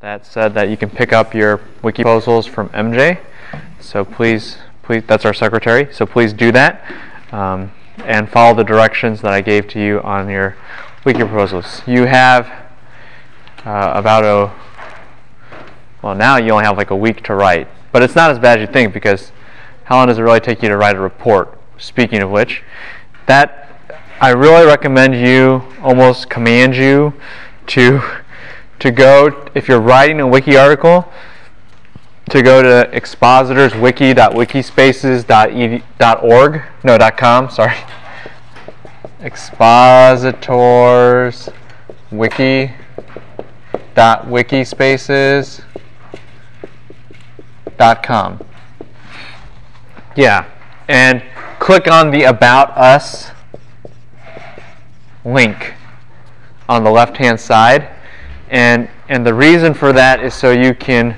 that said that you can pick up your wiki proposals from MJ. So please, please, that's our secretary. So please do that um, and follow the directions that I gave to you on your wiki proposals. You have uh, about a well now you only have like a week to write, but it's not as bad as you think because how long does it really take you to write a report? Speaking of which, that I really recommend you, almost command you to to go, if you're writing a wiki article, to go to expositorswiki.wikispaces.org, no, .com, sorry. expositorswiki.wikispaces.com. Yeah, and click on the About Us link on the left hand side and, and the reason for that is so you can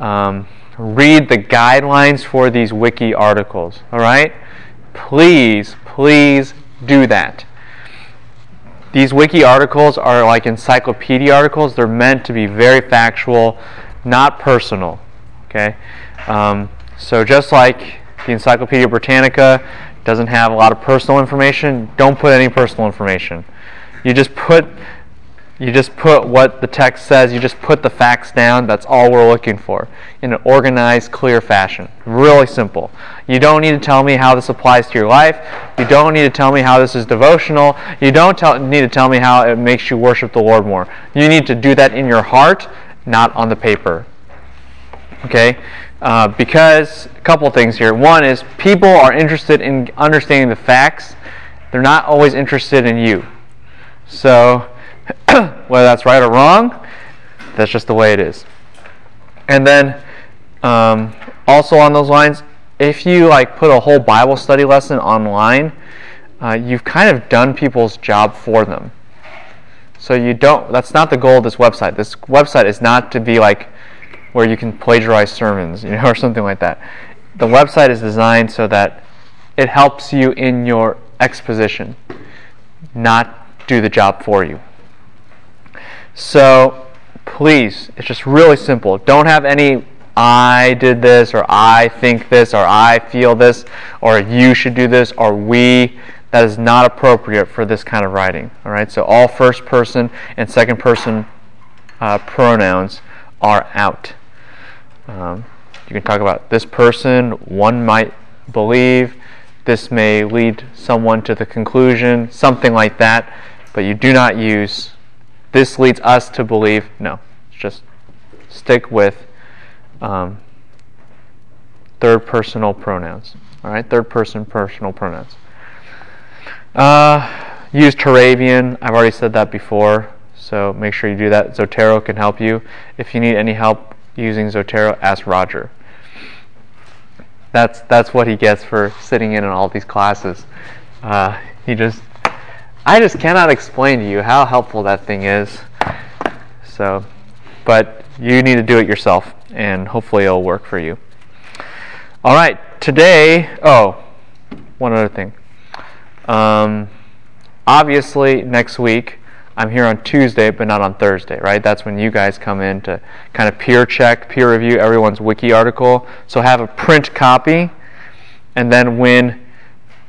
um, read the guidelines for these wiki articles. All right? Please, please do that. These wiki articles are like encyclopedia articles. They're meant to be very factual, not personal. Okay? Um, so just like the Encyclopedia Britannica doesn't have a lot of personal information, don't put any personal information. You just put you just put what the text says, you just put the facts down. That's all we're looking for in an organized, clear fashion. Really simple. You don't need to tell me how this applies to your life. You don't need to tell me how this is devotional. You don't tell, need to tell me how it makes you worship the Lord more. You need to do that in your heart, not on the paper. Okay? Uh, because a couple things here. One is people are interested in understanding the facts, they're not always interested in you. So, whether that's right or wrong, that's just the way it is. And then, um, also on those lines, if you like put a whole Bible study lesson online, uh, you've kind of done people's job for them. So you don't. That's not the goal of this website. This website is not to be like where you can plagiarize sermons, you know, or something like that. The website is designed so that it helps you in your exposition, not do the job for you. So please, it's just really simple. Don't have any I did this, or I think this, or I feel this, or you should do this, or we. That is not appropriate for this kind of writing. All right. So all first person and second person uh, pronouns are out. Um, you can talk about this person. One might believe. This may lead someone to the conclusion. Something like that. But you do not use this leads us to believe. No, just stick with um, third personal pronouns. All right, third person personal pronouns. Uh, use Turabian. I've already said that before, so make sure you do that. Zotero can help you. If you need any help using Zotero, ask Roger. That's that's what he gets for sitting in on all these classes. Uh, he just I just cannot explain to you how helpful that thing is. So, but you need to do it yourself, and hopefully it'll work for you. All right, today. Oh, one other thing. Um, obviously, next week I'm here on Tuesday, but not on Thursday, right? That's when you guys come in to kind of peer check, peer review everyone's wiki article. So have a print copy, and then when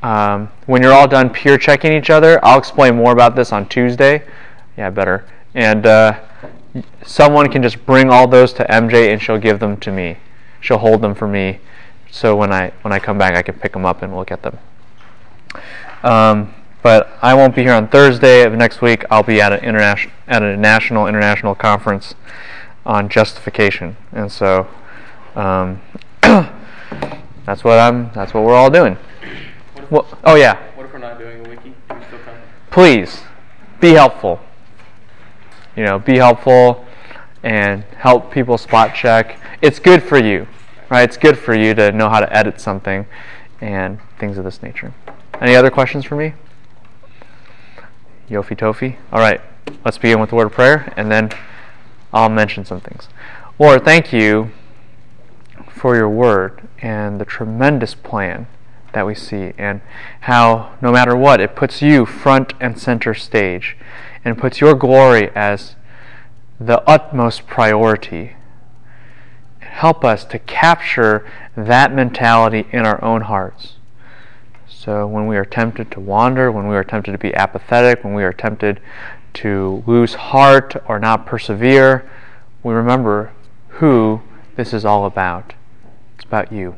um, when you're all done peer checking each other, I'll explain more about this on Tuesday. Yeah, better. And uh, someone can just bring all those to MJ, and she'll give them to me. She'll hold them for me, so when I when I come back, I can pick them up and look at them. Um, but I won't be here on Thursday of next week. I'll be at an international at a national international conference on justification, and so um, that's what I'm. That's what we're all doing. Well, oh yeah. What if we're not doing a wiki? Can we still come? Please be helpful. You know, be helpful and help people spot check. It's good for you, right? It's good for you to know how to edit something and things of this nature. Any other questions for me? Yofi Tofi. All right, let's begin with the word of prayer and then I'll mention some things. Lord, thank you for your word and the tremendous plan that we see, and how no matter what, it puts you front and center stage and puts your glory as the utmost priority. Help us to capture that mentality in our own hearts. So when we are tempted to wander, when we are tempted to be apathetic, when we are tempted to lose heart or not persevere, we remember who this is all about. It's about you.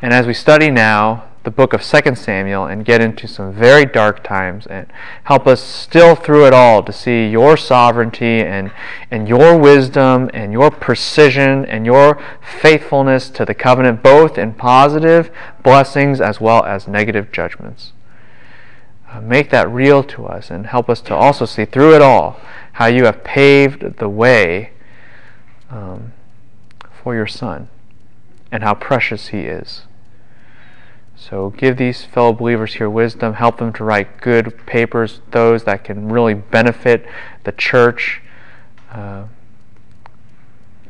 And as we study now the book of 2 Samuel and get into some very dark times and help us still through it all to see your sovereignty and, and your wisdom and your precision and your faithfulness to the covenant, both in positive blessings as well as negative judgments. Uh, make that real to us and help us to also see through it all how you have paved the way um, for your Son and how precious He is. So give these fellow believers here wisdom, help them to write good papers, those that can really benefit the church. Uh,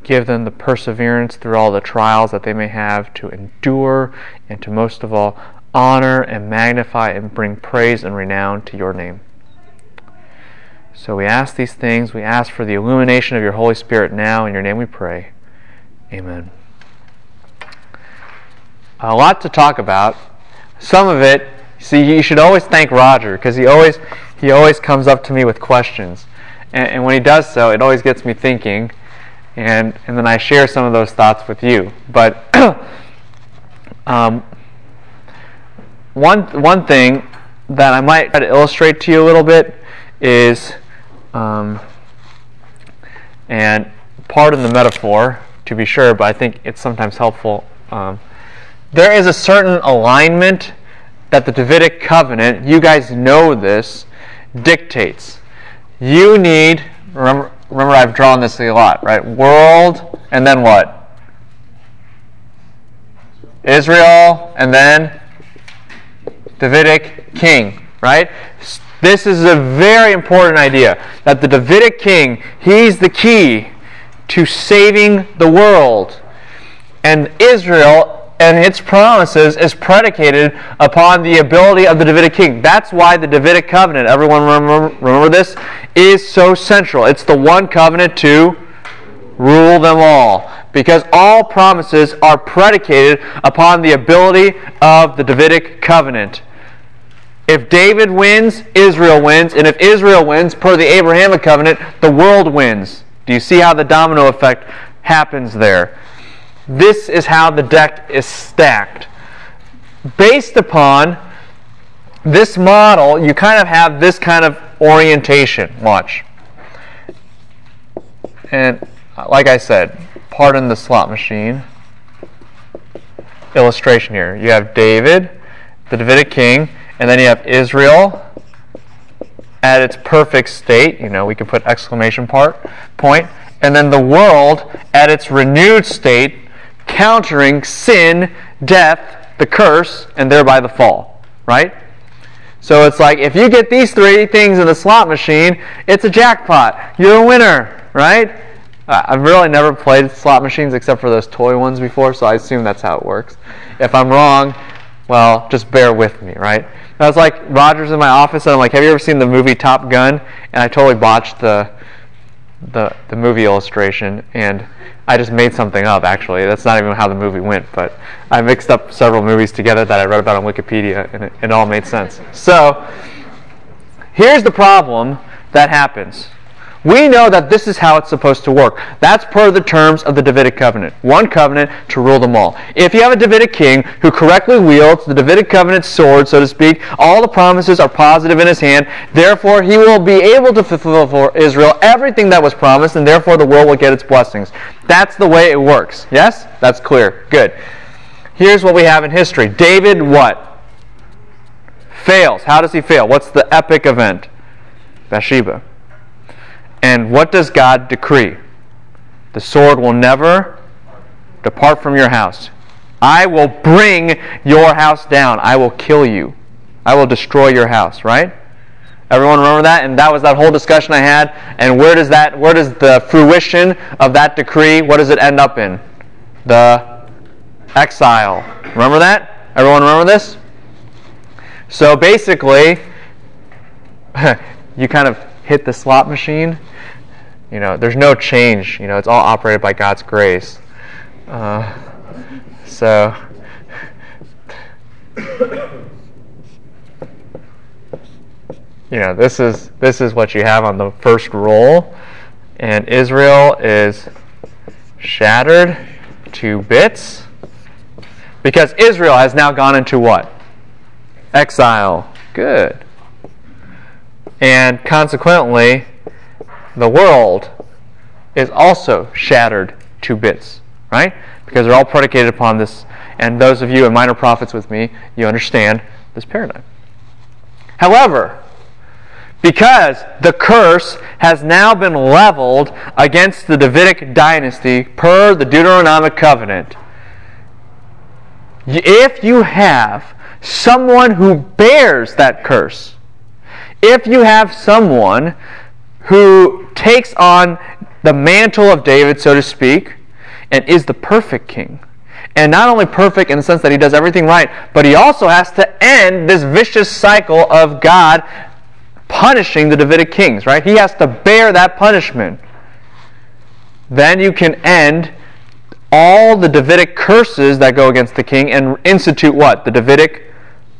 give them the perseverance through all the trials that they may have to endure and to most of all honor and magnify and bring praise and renown to your name. So we ask these things. We ask for the illumination of your Holy Spirit now. In your name we pray. Amen a lot to talk about. Some of it, see, you should always thank Roger because he always he always comes up to me with questions, and, and, when he does so, it always gets me thinking, and and then I share some of those thoughts with you. But um, one one thing that I might try to illustrate to you a little bit is, um, and pardon the metaphor to be sure, but I think it's sometimes helpful. Um, there is a certain alignment that the Davidic covenant, you guys know this, dictates. You need, remember, remember I've drawn this a lot, right? World, and then what? Israel, and then Davidic king, right? This is a very important idea that the Davidic king, he's the key to saving the world. And Israel and its promises is predicated upon the ability of the Davidic king. That's why the Davidic covenant, everyone remember, remember this, is so central. It's the one covenant to rule them all. Because all promises are predicated upon the ability of the Davidic covenant. If David wins, Israel wins. And if Israel wins, per the Abrahamic covenant, the world wins. Do you see how the domino effect happens there? This is how the deck is stacked. Based upon this model, you kind of have this kind of orientation. Watch. And uh, like I said, pardon the slot machine illustration here. You have David, the Davidic king, and then you have Israel at its perfect state. You know, we could put exclamation part point, and then the world at its renewed state countering sin, death, the curse, and thereby the fall. Right? So it's like if you get these three things in the slot machine, it's a jackpot. You're a winner, right? I've really never played slot machines except for those toy ones before, so I assume that's how it works. If I'm wrong, well, just bear with me, right? I was like, Roger's in my office, and I'm like, have you ever seen the movie Top Gun? And I totally botched the the, the movie illustration, and I just made something up, actually. That's not even how the movie went, but I mixed up several movies together that I read about on Wikipedia, and it, it all made sense. So, here's the problem that happens we know that this is how it's supposed to work. That's per the terms of the Davidic covenant. One covenant to rule them all. If you have a Davidic king who correctly wields the Davidic covenant sword, so to speak, all the promises are positive in his hand. Therefore, he will be able to fulfill for Israel everything that was promised, and therefore the world will get its blessings. That's the way it works. Yes? That's clear. Good. Here's what we have in history. David, what? Fails. How does he fail? What's the epic event? Bathsheba. And what does God decree? The sword will never depart from your house. I will bring your house down. I will kill you. I will destroy your house, right? Everyone remember that? And that was that whole discussion I had. And where does that where does the fruition of that decree, what does it end up in? The exile. Remember that? Everyone remember this? So basically, you kind of hit the slot machine You know, there's no change. You know, it's all operated by God's grace. Uh, so. You know, this is this is what you have on the first roll, and Israel is shattered to bits because Israel has now gone into what? Exile. Good. And consequently, the world is also shattered to bits, right? Because they're all predicated upon this. And those of you in minor prophets with me, you understand this paradigm. However, because the curse has now been leveled against the Davidic dynasty per the Deuteronomic covenant, if you have someone who bears that curse, if you have someone who takes on the mantle of David, so to speak, and is the perfect king, and not only perfect in the sense that he does everything right, but he also has to end this vicious cycle of God punishing the Davidic kings, right? He has to bear that punishment. Then you can end all the Davidic curses that go against the king and institute what? The Davidic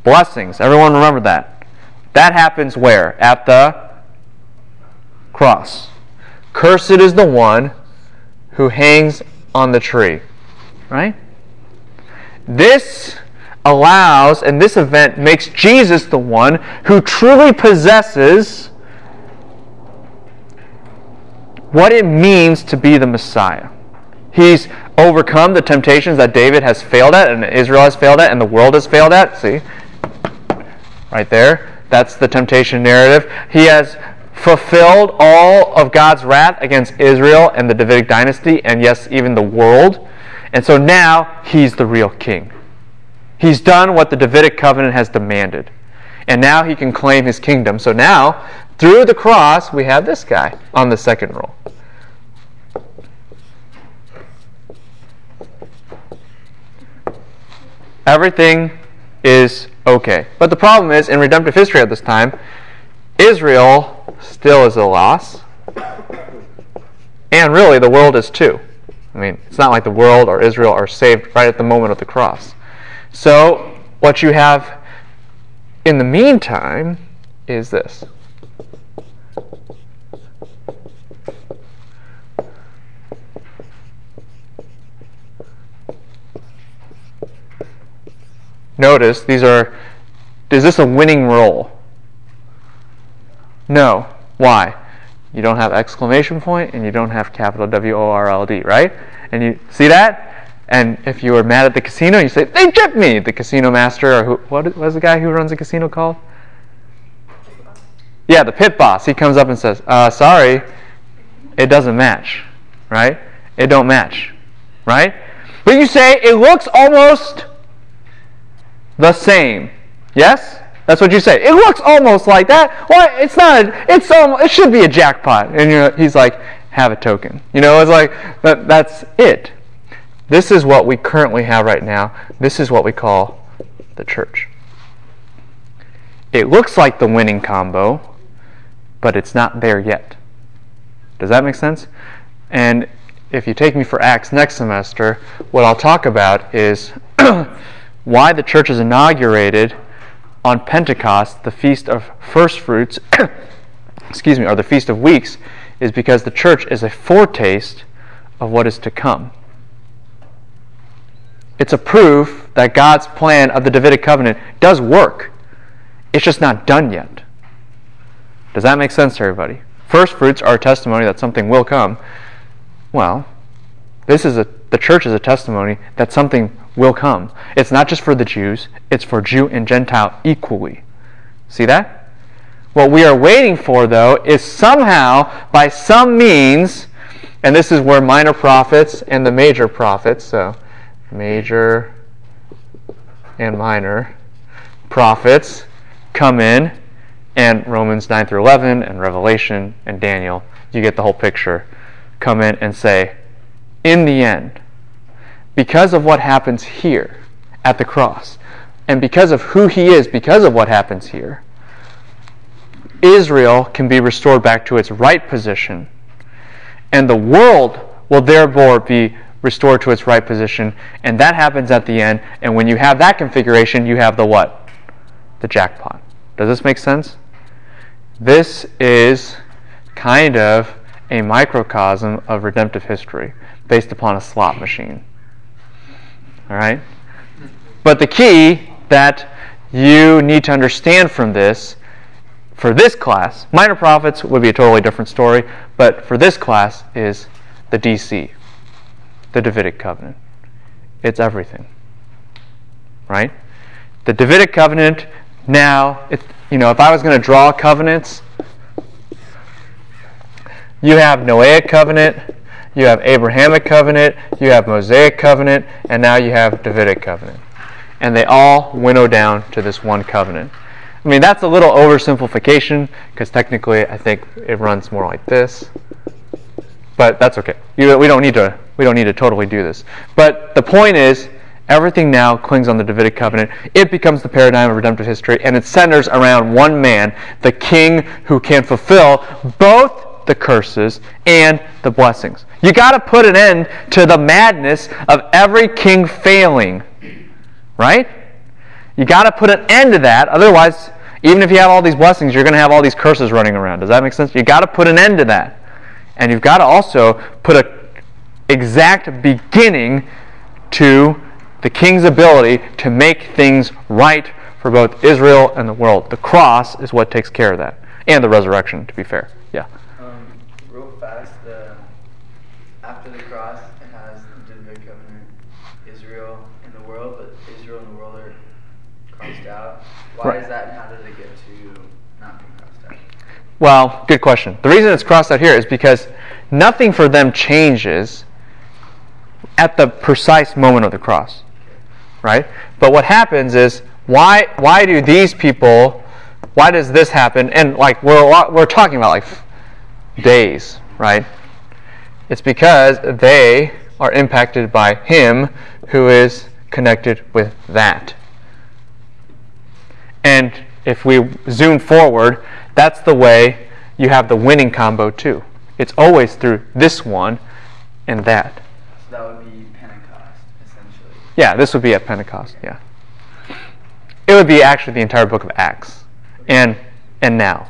blessings. Everyone remember that. That happens where? At the cross. Cursed is the one who hangs on the tree. Right? This allows, and this event makes Jesus the one who truly possesses what it means to be the Messiah. He's overcome the temptations that David has failed at, and Israel has failed at, and the world has failed at. See? Right there. That's the temptation narrative. He has fulfilled all of God's wrath against Israel and the Davidic dynasty, and yes, even the world. And so now he's the real king. He's done what the Davidic covenant has demanded. And now he can claim his kingdom. So now, through the cross, we have this guy on the second roll. Everything is okay. But the problem is, in redemptive history at this time, Israel still is a loss. And really, the world is too. I mean, it's not like the world or Israel are saved right at the moment of the cross. So, what you have in the meantime is this. Notice these are, is this a winning roll? No. Why? You don't have exclamation point and you don't have capital W O R L D, right? And you see that? And if you were mad at the casino, you say, they tripped me! The casino master, or who, what was the guy who runs the casino called? Yeah, the pit boss. He comes up and says, uh, sorry, it doesn't match, right? It don't match, right? But you say, it looks almost the same. Yes? That's what you say. It looks almost like that. Well, it's not. A, it's um, It should be a jackpot. And he's like, have a token. You know, it's like that. That's it. This is what we currently have right now. This is what we call the church. It looks like the winning combo, but it's not there yet. Does that make sense? And if you take me for Acts next semester, what I'll talk about is why the church is inaugurated on Pentecost, the feast of first fruits, excuse me, or the feast of weeks, is because the church is a foretaste of what is to come. It's a proof that God's plan of the Davidic covenant does work. It's just not done yet. Does that make sense to everybody? First fruits are a testimony that something will come. Well, this is a the church is a testimony that something will come. It's not just for the Jews, it's for Jew and Gentile equally. See that? What we are waiting for, though, is somehow, by some means, and this is where minor prophets and the major prophets, so major and minor prophets come in, and Romans 9 through 11, and Revelation, and Daniel, you get the whole picture, come in and say, in the end, because of what happens here at the cross, and because of who he is, because of what happens here, Israel can be restored back to its right position And the world will therefore be restored to its right position. And that happens at the end. And when you have that configuration, you have the what? The jackpot. Does this make sense? This is kind of a microcosm of redemptive history based upon a slot machine. All right? But the key that you need to understand from this, for this class, minor prophets would be a totally different story, but for this class is the DC, the Davidic covenant. It's everything. Right? The Davidic covenant now, it, you know, if I was going to draw covenants, you have Noahic covenant, you have Abrahamic covenant, you have Mosaic covenant, and now you have Davidic covenant. And they all winnow down to this one covenant. I mean, that's a little oversimplification because technically I think it runs more like this. But that's okay. You, we don't need to we don't need to totally do this. But the point is everything now clings on the Davidic covenant. It becomes the paradigm of redemptive history and it centers around one man, the king who can fulfill both the curses and the blessings. You got to put an end to the madness of every king failing. Right? You got to put an end to that. Otherwise, even if you have all these blessings, you're going to have all these curses running around. Does that make sense? You got to put an end to that. And you've got to also put an exact beginning to the king's ability to make things right for both Israel and the world. The cross is what takes care of that. And the resurrection, to be fair. Yeah. Why right. is that, and how did it get to not being crossed out? Well, good question. The reason it's crossed out here is because nothing for them changes at the precise moment of the cross, right? But what happens is why why do these people? Why does this happen? And like we're we're talking about like days, right? It's because they are impacted by him who is connected with that. And if we zoom forward, that's the way you have the winning combo too. It's always through this one and that. So that would be Pentecost, essentially. Yeah, this would be at Pentecost, yeah. It would be actually the entire book of Acts. And and now.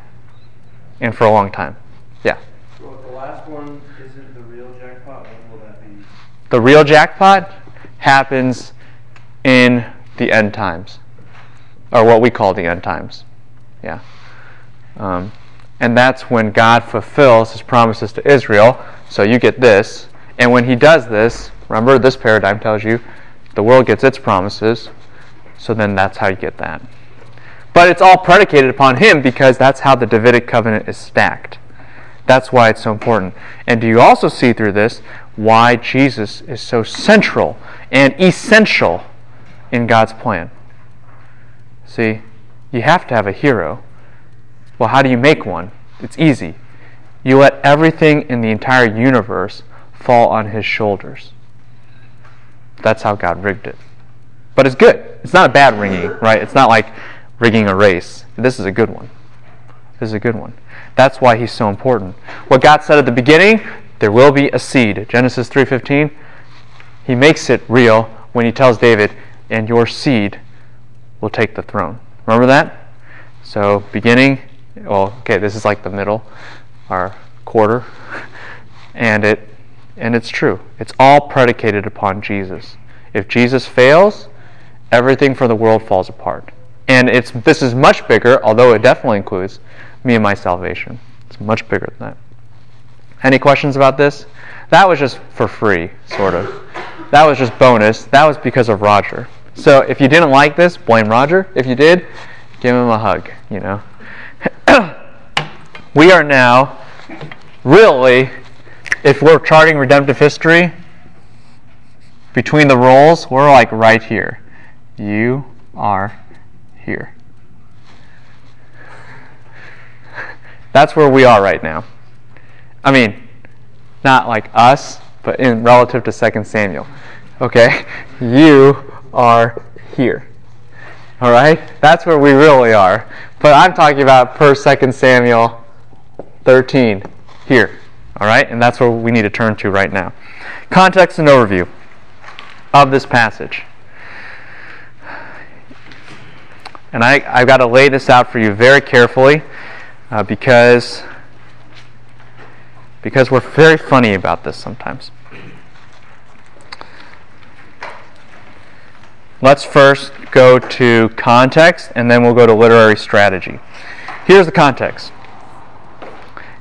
And for a long time. Yeah. So if the last one isn't the real jackpot, when will that be? The real jackpot happens in the end times or what we call the end times. Yeah. Um, and that's when God fulfills his promises to Israel. So you get this. And when he does this, remember this paradigm tells you the world gets its promises. So then that's how you get that. But it's all predicated upon him because that's how the Davidic covenant is stacked. That's why it's so important. And do you also see through this why Jesus is so central and essential in God's plan? See, you have to have a hero. Well, how do you make one? It's easy. You let everything in the entire universe fall on his shoulders. That's how God rigged it. But it's good. It's not a bad rigging, right? It's not like rigging a race. This is a good one. This is a good one. That's why he's so important. What God said at the beginning, there will be a seed. Genesis 3:15. He makes it real when he tells David, "And your seed will take the throne. Remember that? So beginning, well, okay, this is like the middle, our quarter, and it and it's true. It's all predicated upon Jesus. If Jesus fails, everything for the world falls apart. And it's this is much bigger, although it definitely includes me and my salvation. It's much bigger than that. Any questions about this? That was just for free, sort of. That was just bonus. That was because of Roger. So if you didn't like this, blame Roger. If you did, give him a hug, you know. we are now really if we're charting redemptive history between the rolls, we're like right here. You are here. That's where we are right now. I mean, not like us, but in relative to 2 Samuel. Okay? You are here. All right? That's where we really are. But I'm talking about per 2 Samuel 13 here. All right? And that's where we need to turn to right now. Context and overview of this passage. And I, I've got to lay this out for you very carefully uh, because, because we're very funny about this sometimes. Let's first go to context and then we'll go to literary strategy. Here's the context.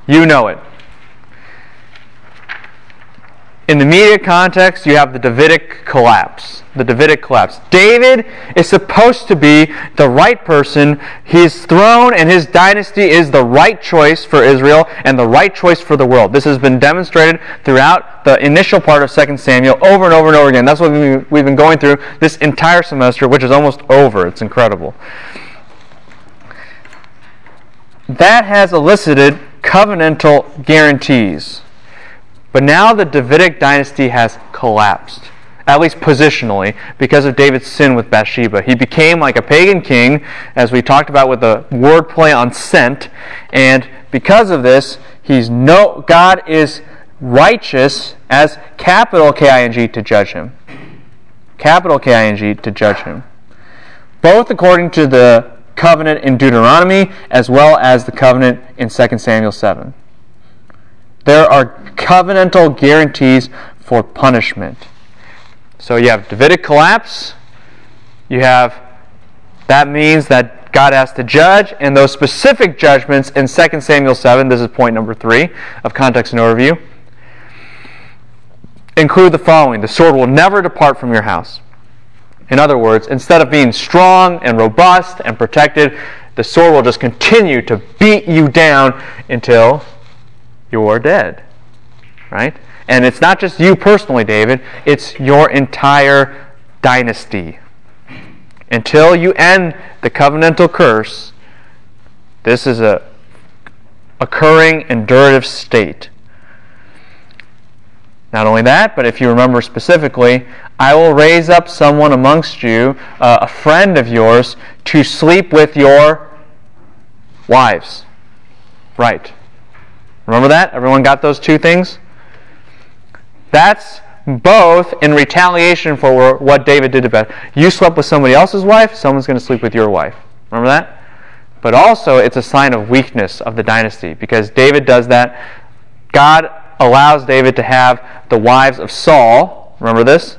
You know it. In the media context, you have the Davidic collapse. The Davidic collapse. David is supposed to be the right person. His throne and his dynasty is the right choice for Israel and the right choice for the world. This has been demonstrated throughout the initial part of 2 Samuel over and over and over again. That's what we've been going through this entire semester, which is almost over. It's incredible. That has elicited covenantal guarantees. But now the Davidic dynasty has collapsed, at least positionally, because of David's sin with Bathsheba. He became like a pagan king, as we talked about with the wordplay on sent, and because of this, he's no God is righteous as capital K I N G to judge him. Capital K I N G to judge him. Both according to the covenant in Deuteronomy as well as the covenant in 2 Samuel 7. There are covenantal guarantees for punishment. So you have Davidic collapse. You have that means that God has to judge, and those specific judgments in 2 Samuel 7, this is point number three of context and overview, include the following The sword will never depart from your house. In other words, instead of being strong and robust and protected, the sword will just continue to beat you down until you're dead. Right? And it's not just you personally, David, it's your entire dynasty. Until you end the covenantal curse, this is a occurring endurative state. Not only that, but if you remember specifically, I will raise up someone amongst you, uh, a friend of yours, to sleep with your wives. Right. Remember that? Everyone got those two things? That's both in retaliation for what David did to Beth. You slept with somebody else's wife, someone's going to sleep with your wife. Remember that? But also, it's a sign of weakness of the dynasty because David does that. God allows David to have the wives of Saul, remember this,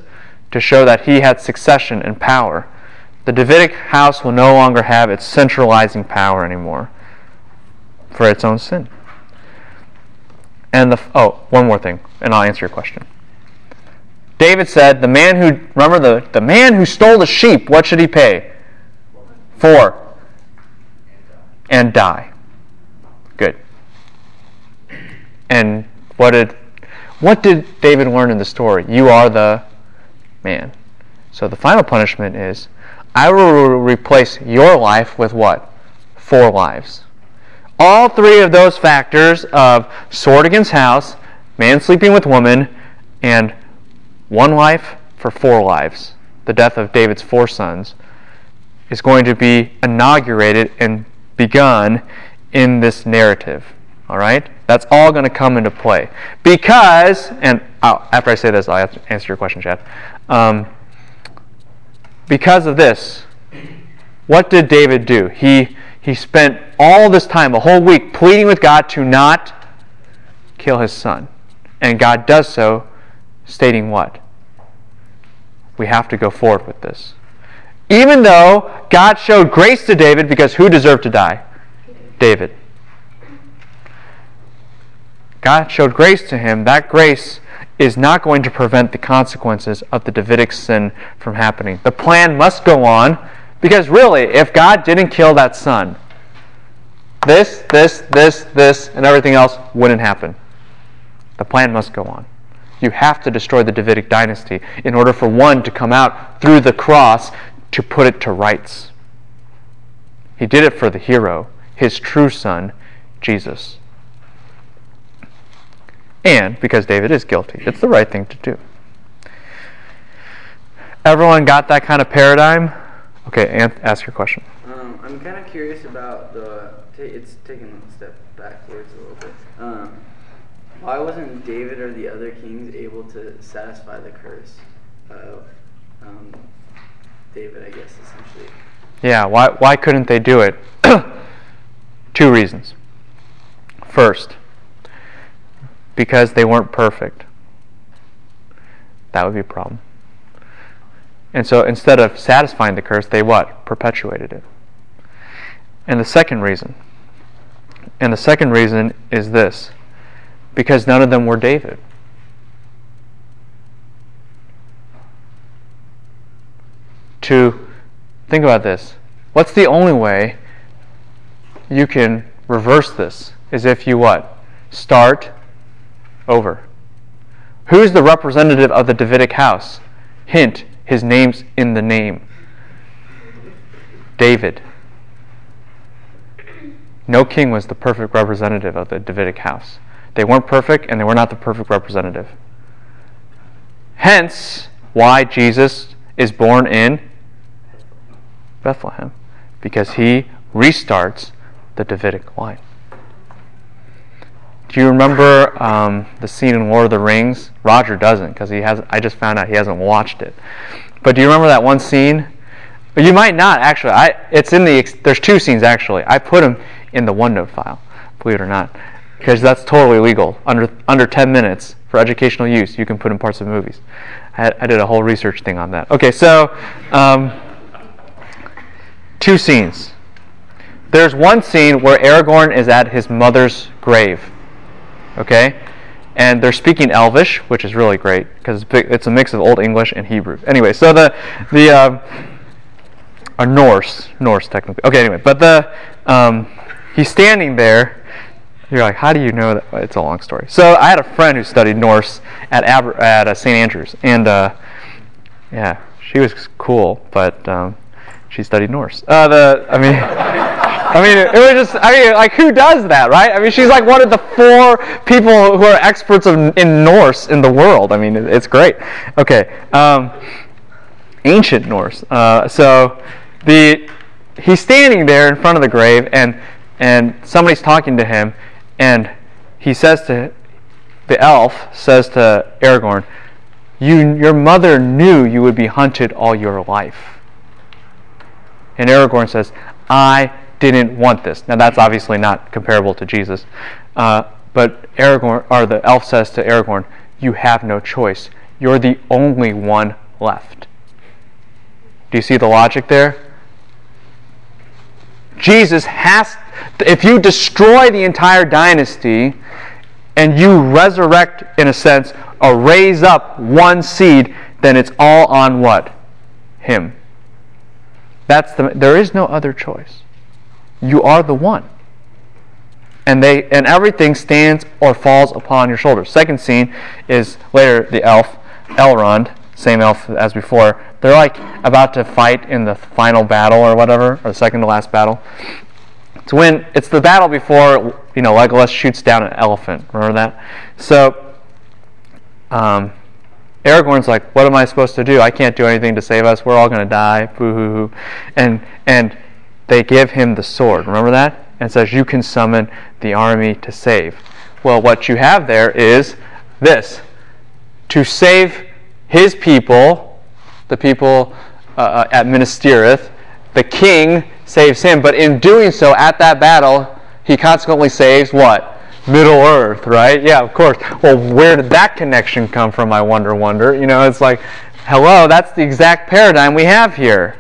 to show that he had succession and power. The Davidic house will no longer have its centralizing power anymore for its own sin. And the oh, one more thing, and I'll answer your question. David said, "The man who remember the the man who stole the sheep, what should he pay? For and die. Good. And what did what did David learn in the story? You are the man. So the final punishment is I will replace your life with what? Four lives. All three of those factors of sword against house, man sleeping with woman, and one life for four lives, the death of David's four sons, is going to be inaugurated and begun in this narrative. All right? That's all going to come into play. Because, and oh, after I say this, I'll answer your question, Chad. Um, because of this, what did David do? He he spent all this time, a whole week, pleading with God to not kill his son. And God does so, stating what? We have to go forward with this. Even though God showed grace to David, because who deserved to die? David. God showed grace to him. That grace is not going to prevent the consequences of the Davidic sin from happening. The plan must go on because really, if God didn't kill that son, this, this, this, this, and everything else wouldn't happen. The plan must go on. You have to destroy the Davidic dynasty in order for one to come out through the cross to put it to rights. He did it for the hero, his true son, Jesus. And because David is guilty, it's the right thing to do. Everyone got that kind of paradigm? Okay, ask your question. Um, I'm kind of curious about the. It's taking a step backwards a little bit. Um, Why wasn't David or the other kings able to satisfy the curse of um, David, I guess, essentially? Yeah, why, why couldn't they do it? Two reasons. First, because they weren't perfect. That would be a problem. And so instead of satisfying the curse, they what? Perpetuated it. And the second reason, and the second reason is this because none of them were David. To think about this, what's the only way you can reverse this? Is if you what? Start over. Who's the representative of the Davidic house? Hint, his name's in the name. David. No king was the perfect representative of the Davidic house. They weren't perfect, and they were not the perfect representative. Hence, why Jesus is born in Bethlehem, because he restarts the Davidic line. Do you remember um, the scene in Lord of the Rings? Roger doesn't, because he has. I just found out he hasn't watched it. But do you remember that one scene? You might not actually. I, it's in the. There's two scenes actually. I put them in the OneNote file, believe it or not because that's totally legal. Under under 10 minutes for educational use, you can put in parts of movies. I, I did a whole research thing on that. Okay, so um, two scenes. There's one scene where Aragorn is at his mother's grave. Okay, and they're speaking Elvish, which is really great because it's, a mix of Old English and Hebrew. Anyway, so the the uh, or Norse, Norse technically. Okay, anyway, but the um, he's standing there you're like, how do you know that? It's a long story. So I had a friend who studied Norse at Aber- at uh, St. Andrews, and uh, yeah, she was cool, but um, she studied Norse. Uh, the I mean. I mean, it was just, I mean, like, who does that, right? I mean, she's like one of the four people who are experts of, in Norse in the world. I mean, it's great. Okay. Um, ancient Norse. Uh, so the he's standing there in front of the grave, and and somebody's talking to him, and he says to the elf says to Aragorn, you, your mother knew you would be hunted all your life. And Aragorn says, I didn't want this. Now that's obviously not comparable to Jesus. Uh, but Aragorn, or the elf says to Aragorn, you have no choice. You're the only one left. Do you see the logic there? Jesus has, if you destroy the entire dynasty and you resurrect, in a sense, or raise up one seed, then it's all on what? Him. That's the, there is no other choice. You are the one. And they and everything stands or falls upon your shoulders. Second scene is later the elf, Elrond, same elf as before. They're like about to fight in the final battle or whatever, or the second to last battle. It's when it's the battle before you know Legolas shoots down an elephant. Remember that? So um, Aragorn's like, "What am I supposed to do? I can't do anything to save us. We're all going to die." Boo hoo hoo. And and they give him the sword. Remember that? And says, "You can summon the army to save." Well, what you have there is this: to save his people, the people uh, uh, at Minas Tirith, the king saves him, but in doing so, at that battle, he consequently saves what? Middle Earth, right? Yeah, of course. Well, where did that connection come from? I wonder, wonder. You know, it's like, hello, that's the exact paradigm we have here.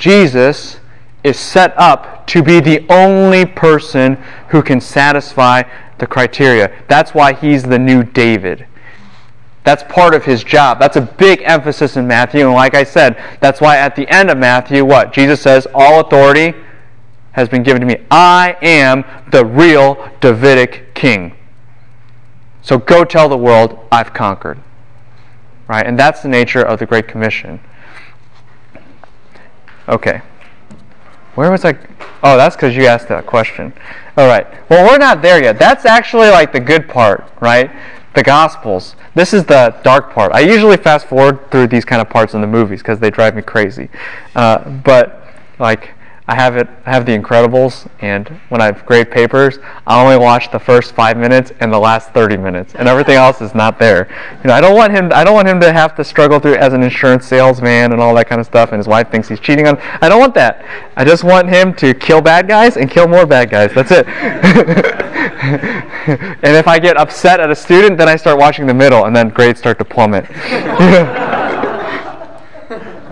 Jesus is set up to be the only person who can satisfy the criteria. That's why he's the new David. That's part of his job. That's a big emphasis in Matthew. And like I said, that's why at the end of Matthew, what? Jesus says, All authority has been given to me. I am the real Davidic king. So go tell the world, I've conquered. Right? And that's the nature of the Great Commission. Okay. Where was I? Oh, that's because you asked that question. All right. Well, we're not there yet. That's actually like the good part, right? the Gospels. This is the dark part. I usually fast forward through these kind of parts in the movies because they drive me crazy. Uh, but like, I have it. I have The Incredibles, and when I have grade papers, I only watch the first five minutes and the last thirty minutes, and everything else is not there. You know, I don't want him. I don't want him to have to struggle through as an insurance salesman and all that kind of stuff, and his wife thinks he's cheating on. I don't want that. I just want him to kill bad guys and kill more bad guys. That's it. and if I get upset at a student, then I start watching the middle, and then grades start to plummet.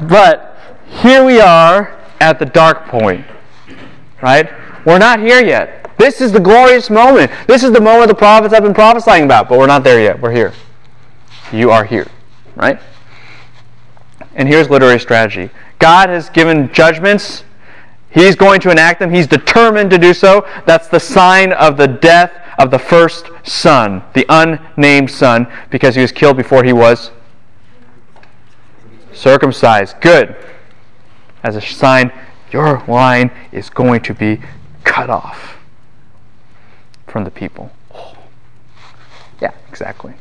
but here we are at the dark point, right? We're not here yet. This is the glorious moment. This is the moment the prophets have been prophesying about, but we're not there yet. We're here. You are here, right? And here's literary strategy God has given judgments. He's going to enact them. He's determined to do so. That's the sign of the death of the first son, the unnamed son, because he was killed before he was circumcised. Good as a sign your line is going to be cut off from the people. Yeah, exactly.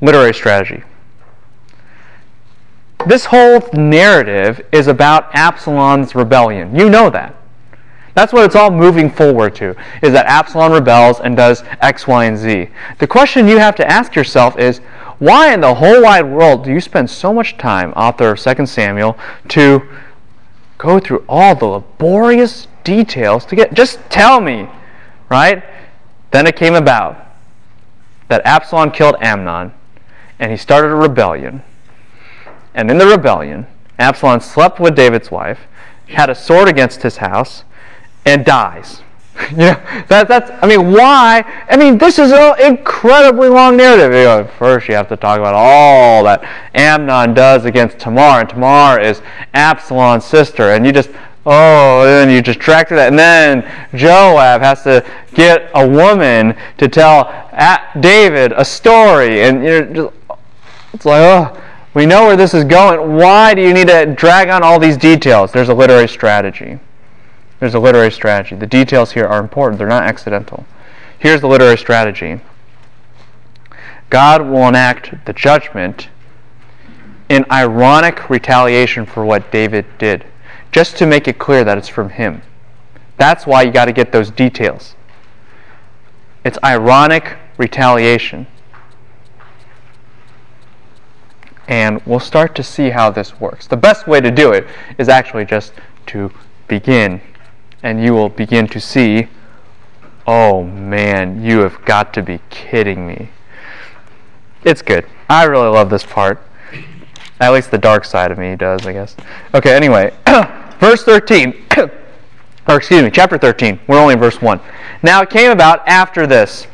Literary strategy. This whole narrative is about Absalom's rebellion. You know that. That's what it's all moving forward to, is that Absalom rebels and does X, Y, and Z. The question you have to ask yourself is why in the whole wide world do you spend so much time, author of 2 Samuel, to go through all the laborious details to get just tell me, right? Then it came about that Absalom killed Amnon and he started a rebellion. And in the rebellion, Absalom slept with David's wife, had a sword against his house, and dies. you know, that, that's, I mean, why? I mean, this is an incredibly long narrative. You know, first, you have to talk about all that Amnon does against Tamar, and Tamar is Absalom's sister, and you just, oh, and you just track through that. And then Joab has to get a woman to tell David a story, and you know, just, it's like, oh, we know where this is going. Why do you need to drag on all these details? There's a literary strategy. There's a literary strategy. The details here are important, they're not accidental. Here's the literary strategy God will enact the judgment in ironic retaliation for what David did, just to make it clear that it's from him. That's why you got to get those details. It's ironic retaliation. And we'll start to see how this works. The best way to do it is actually just to begin and you will begin to see, oh man, you have got to be kidding me. It's good. I really love this part. At least the dark side of me does, I guess. Okay, anyway, verse 13, or excuse me, chapter 13. We're only in verse 1. Now it came about after this.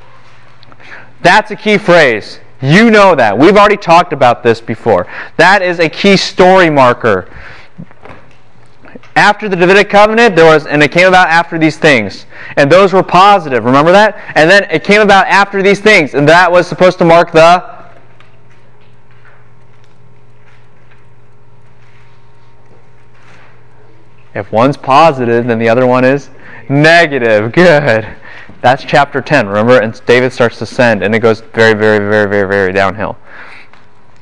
That's a key phrase. You know that. We've already talked about this before. That is a key story marker after the Davidic covenant, there was, and it came about after these things. And those were positive. Remember that? And then it came about after these things, and that was supposed to mark the. If one's positive, then the other one is negative. Good. That's chapter 10. Remember? And David starts to ascend, and it goes very, very, very, very, very downhill.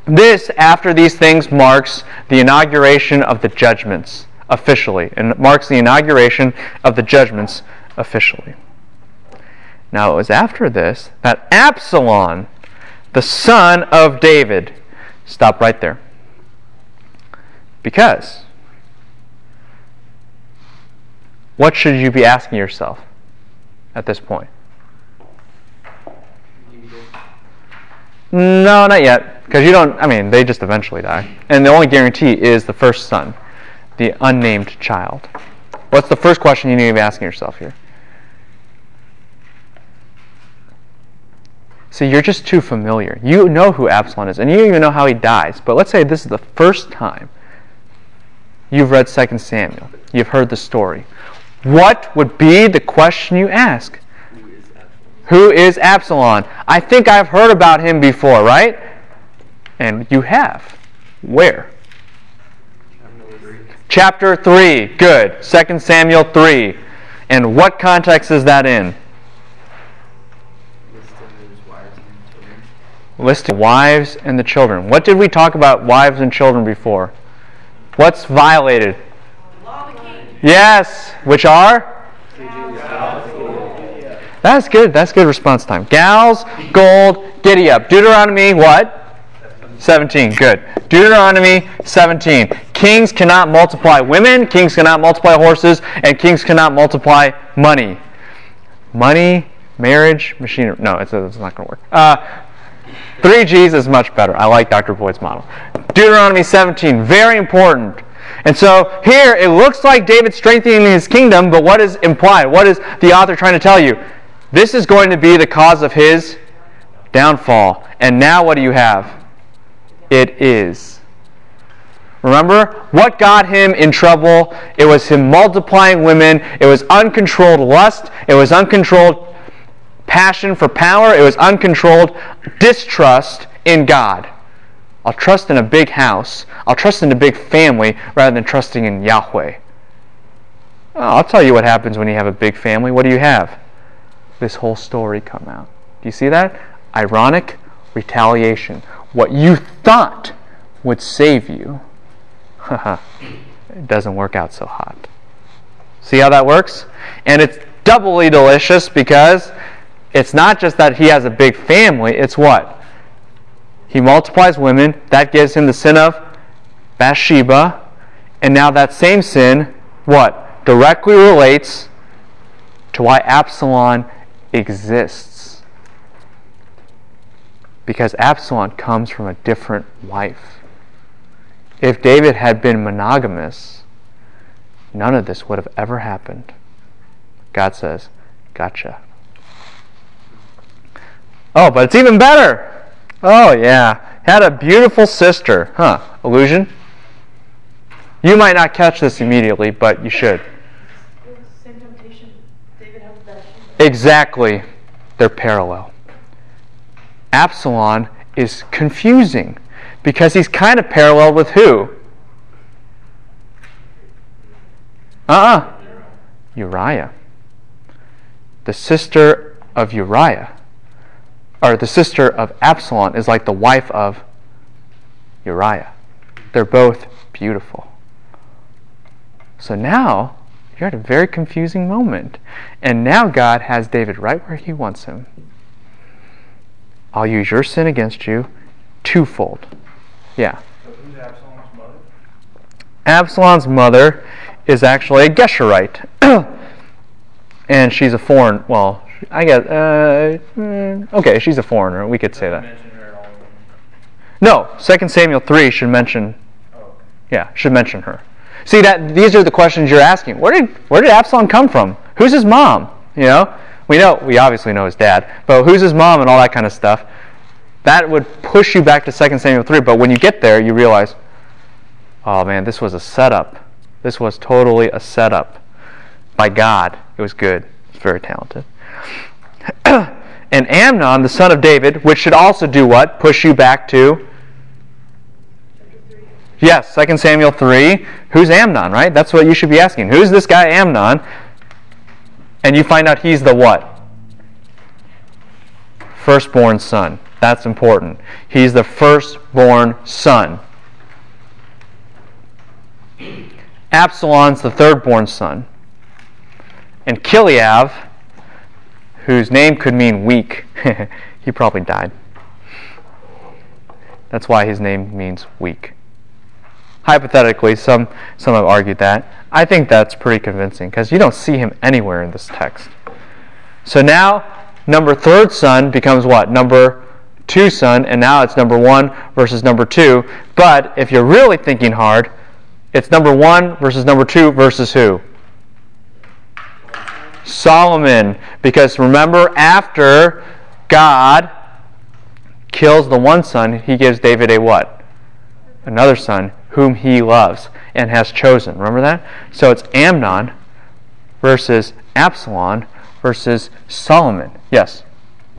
This, after these things, marks the inauguration of the judgments officially and marks the inauguration of the judgments officially. Now, it was after this that Absalom, the son of David, stopped right there. Because, what should you be asking yourself at this point? No, not yet. Because you don't, I mean, they just eventually die. And the only guarantee is the first son the unnamed child? What's the first question you need to be asking yourself here? See, you're just too familiar. You know who Absalom is, and you even know how he dies. But let's say this is the first time you've read 2 Samuel. You've heard the story. What would be the question you ask? Who is Absalom? Who is Absalom? I think I've heard about him before, right? And you have. Where? Chapter 3. Good. 2 Samuel 3. And what context is that in? Listing wives and children. Listed. Wives and the children. What did we talk about wives and children before? What's violated? Yes, which are? That's good. That's good response time. Gals, gold, giddy up. Deuteronomy what? 17. Good. Deuteronomy 17. Kings cannot multiply women, kings cannot multiply horses, and kings cannot multiply money. Money, marriage, machinery. No, it's, it's not going to work. Uh, three G's is much better. I like Dr. Boyd's model. Deuteronomy 17. Very important. And so here it looks like David's strengthening his kingdom, but what is implied? What is the author trying to tell you? This is going to be the cause of his downfall. And now what do you have? It is. Remember what got him in trouble? It was him multiplying women. It was uncontrolled lust. It was uncontrolled passion for power. It was uncontrolled distrust in God. I'll trust in a big house. I'll trust in a big family rather than trusting in Yahweh. Oh, I'll tell you what happens when you have a big family. What do you have? This whole story come out. Do you see that? Ironic retaliation. What you thought would save you, it doesn't work out so hot. See how that works? And it's doubly delicious because it's not just that he has a big family, it's what? He multiplies women. That gives him the sin of Bathsheba. And now that same sin, what? Directly relates to why Absalom exists. Because Absalom comes from a different wife. If David had been monogamous, none of this would have ever happened. God says, Gotcha. Oh, but it's even better. Oh, yeah. Had a beautiful sister. Huh. Illusion? You might not catch this immediately, but you should. Exactly. They're parallel. Absalom is confusing because he's kind of parallel with who? Uh uh-uh. uh Uriah. The sister of Uriah or the sister of Absalom is like the wife of Uriah. They're both beautiful. So now you're at a very confusing moment. And now God has David right where he wants him. I'll use your sin against you twofold. Yeah. So who's Absalom's mother? Absalom's mother is actually a Geshurite. and she's a foreign, well, I guess. Uh, mm, okay, she's a foreigner. We could say that. Mention her at all. No, Second Samuel three should mention. Oh. Yeah, should mention her. See that these are the questions you're asking. Where did where did Absalom come from? Who's his mom? You know, we know we obviously know his dad, but who's his mom and all that kind of stuff. That would push you back to Second Samuel three. But when you get there, you realize, oh man, this was a setup. This was totally a setup by God. It was good. It's very talented. and Amnon, the son of David, which should also do what? Push you back to Yes, 2 Samuel 3. Who's Amnon, right? That's what you should be asking. Who's this guy Amnon? And you find out he's the what? Firstborn son. That's important. He's the firstborn son. Absalom's the thirdborn son. And Chileab, whose name could mean weak, he probably died. That's why his name means weak. Hypothetically, some, some have argued that. I think that's pretty convincing because you don't see him anywhere in this text. So now, number third son becomes what? Number two son, and now it's number one versus number two. But if you're really thinking hard, it's number one versus number two versus who? Solomon. Because remember, after God kills the one son, he gives David a what? Another son whom he loves and has chosen. Remember that? So it's Amnon versus Absalom versus Solomon. Yes?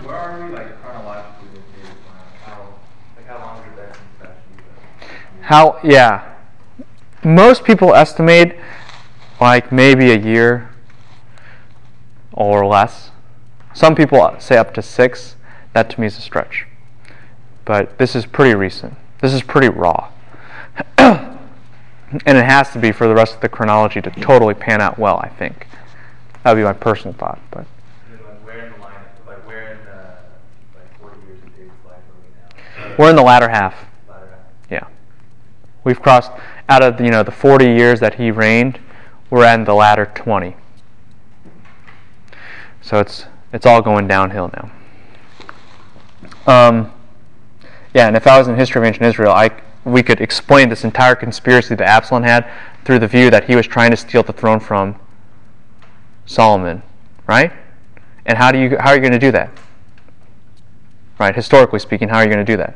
Where are we, like, chronologically with David's life? How, like, how long has it been since Bathsheba? How, yeah. Most people estimate like maybe a year or less. Some people say up to six. That to me is a stretch. But this is pretty recent. This is pretty raw. And it has to be for the rest of the chronology to totally pan out well, I think. That would be my personal thought. But And then like where in the line, like where in the like 40 years of David's life are we now? we're in the. Latter half. We've crossed out of you know the 40 years that he reigned, we're in the latter 20. So it's it's all going downhill now. Um, yeah, and if I was in history of ancient Israel, I we could explain this entire conspiracy that Absalom had through the view that he was trying to steal the throne from Solomon, right? And how do you how are you going to do that? Right, historically speaking, how are you going to do that?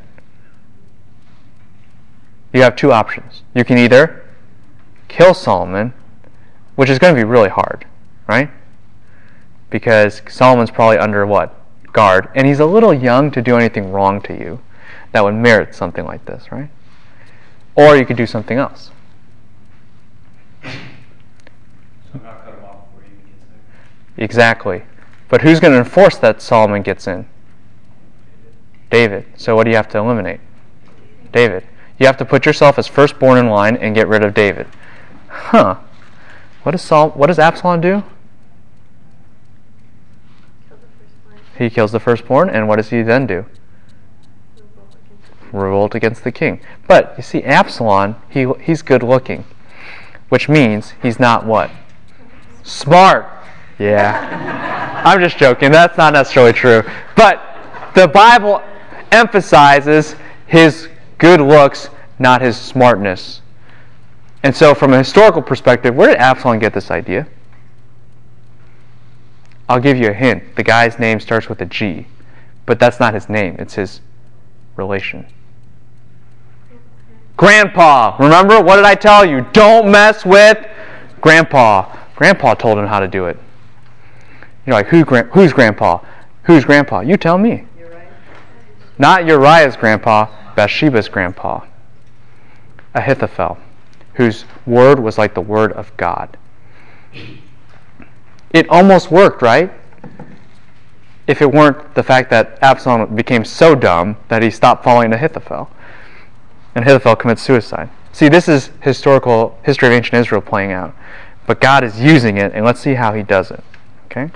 You have two options. You can either kill Solomon, which is going to be really hard, right? Because Solomon's probably under what? Guard. And he's a little young to do anything wrong to you that would merit something like this, right? Or you could do something else. Exactly. But who's going to enforce that Solomon gets in? David. So what do you have to eliminate? David. You have to put yourself as firstborn in line and get rid of David. Huh. What does Saul what does Absalom do? Kill. He kills the firstborn and what does he then do? Revolt against the revolt against the king. But you see, Absalom, he, he's good looking, which means he's not what? Smart. Yeah. I'm just joking. That's not necessarily true. But the Bible emphasizes his good looks, not his smartness. And so, from a historical perspective, where did Absalom get this idea? I'll give you a hint. The guy's name starts with a G, but that's not his name, it's his relation. Grandpa. Remember? What did I tell you? Don't mess with Grandpa. Grandpa told him how to do it. You're like, Who, gran- who's Grandpa? Who's Grandpa? You tell me. Not Uriah's grandpa, Bathsheba's grandpa. Ahithophel, whose word was like the word of God. It almost worked, right? If it weren't the fact that Absalom became so dumb that he stopped following Ahithophel. And Ahithophel commits suicide. See, this is historical history of ancient Israel playing out. But God is using it, and let's see how he does it. Okay?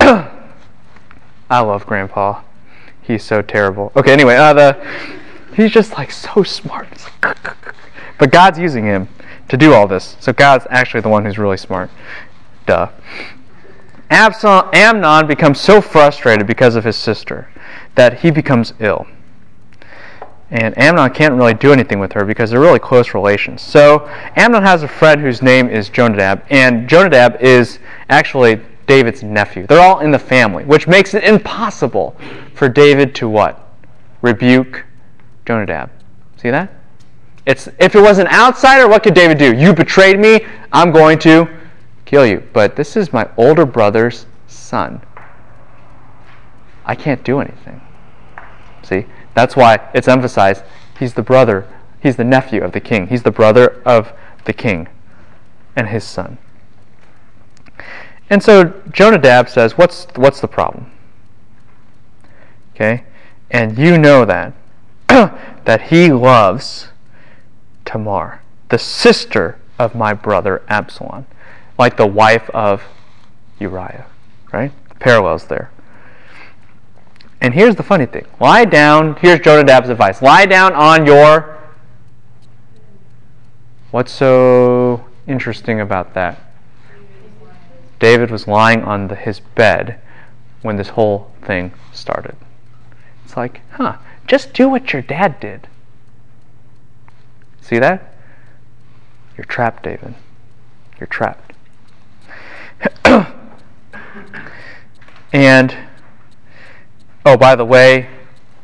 I love Grandpa. He's so terrible. Okay, anyway, uh, the he's just like so smart. but God's using him to do all this. So God's actually the one who's really smart. Duh. Absalom, Amnon becomes so frustrated because of his sister that he becomes ill. And Amnon can't really do anything with her because they're really close relations. So Amnon has a friend whose name is Jonadab, and Jonadab is actually David's nephew. They're all in the family, which makes it impossible for David to what? Rebuke Jonadab. See that? It's if it was an outsider, what could David do? You betrayed me, I'm going to kill you. But this is my older brother's son. I can't do anything. See? That's why it's emphasized he's the brother, he's the nephew of the king. He's the brother of the king and his son. And so Jonadab says, What's what's the problem? Okay? And you know that that he loves Tamar, the sister of my brother Absalom, like the wife of Uriah. Right? Parallels there. And here's the funny thing. Lie down, here's Jonadab's advice. Lie down on your What's so interesting about that? David was lying on the, his bed when this whole thing started. It's like, huh, just do what your dad did. See that? You're trapped, David. You're trapped. and, oh, by the way,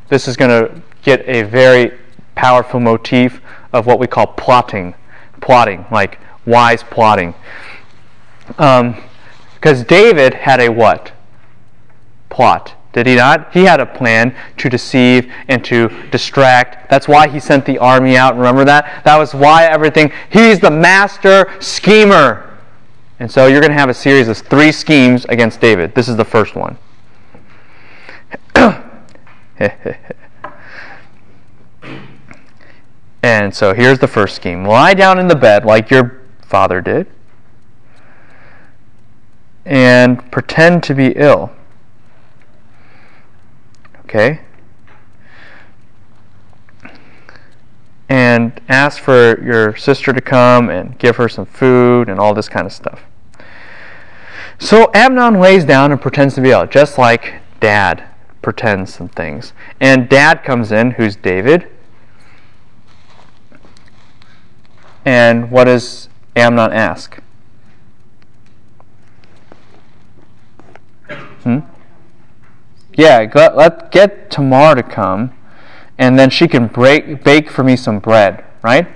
this is going to get a very powerful motif of what we call plotting. Plotting, like wise plotting. Um, because David had a what? Plot. Did he not? He had a plan to deceive and to distract. That's why he sent the army out. Remember that? That was why everything. He's the master schemer. And so you're going to have a series of three schemes against David. This is the first one. And so here's the first scheme lie down in the bed like your father did, and pretend to be ill. Okay? And ask for your sister to come and give her some food and all this kind of stuff. So Amnon lays down and pretends to be ill, just like dad pretends some things. And dad comes in, who's David. And what does Amnon ask? Hmm? Yeah, let, let get Tamar to come, and then she can break, bake for me some bread, right?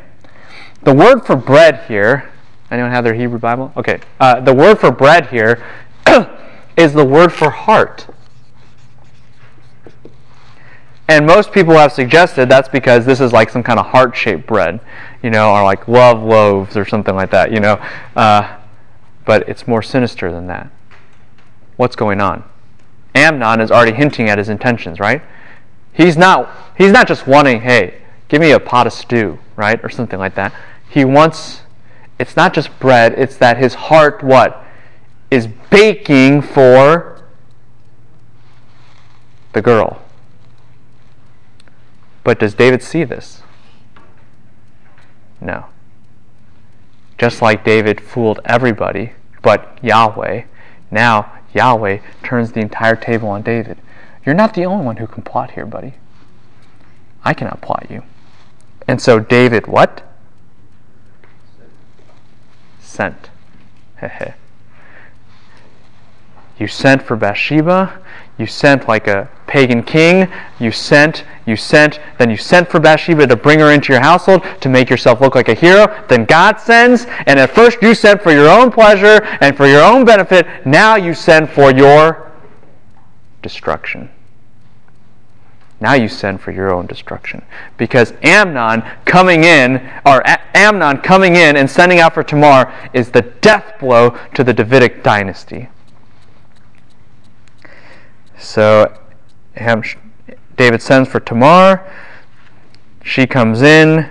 The word for bread here, anyone have their Hebrew Bible? Okay, uh, the word for bread here is the word for heart. And most people have suggested that's because this is like some kind of heart shaped bread, you know, or like love loaves or something like that, you know. Uh, but it's more sinister than that. What's going on? Amnon is already hinting at his intentions, right? He's not he's not just wanting, hey, give me a pot of stew, right? Or something like that. He wants it's not just bread, it's that his heart what is baking for the girl. But does David see this? No. Just like David fooled everybody but Yahweh, now Yahweh turns the entire table on David. You're not the only one who can plot here, buddy. I cannot plot you. And so David, what? Sent. you sent for Bathsheba. You sent like a pagan king. You sent, you sent, then you sent for Bathsheba to bring her into your household to make yourself look like a hero. Then God sends, and at first you sent for your own pleasure and for your own benefit. Now you send for your destruction. Now you send for your own destruction. Because Amnon coming in, or Amnon coming in and sending out for Tamar is the death blow to the Davidic dynasty. So David sends for Tamar. She comes in.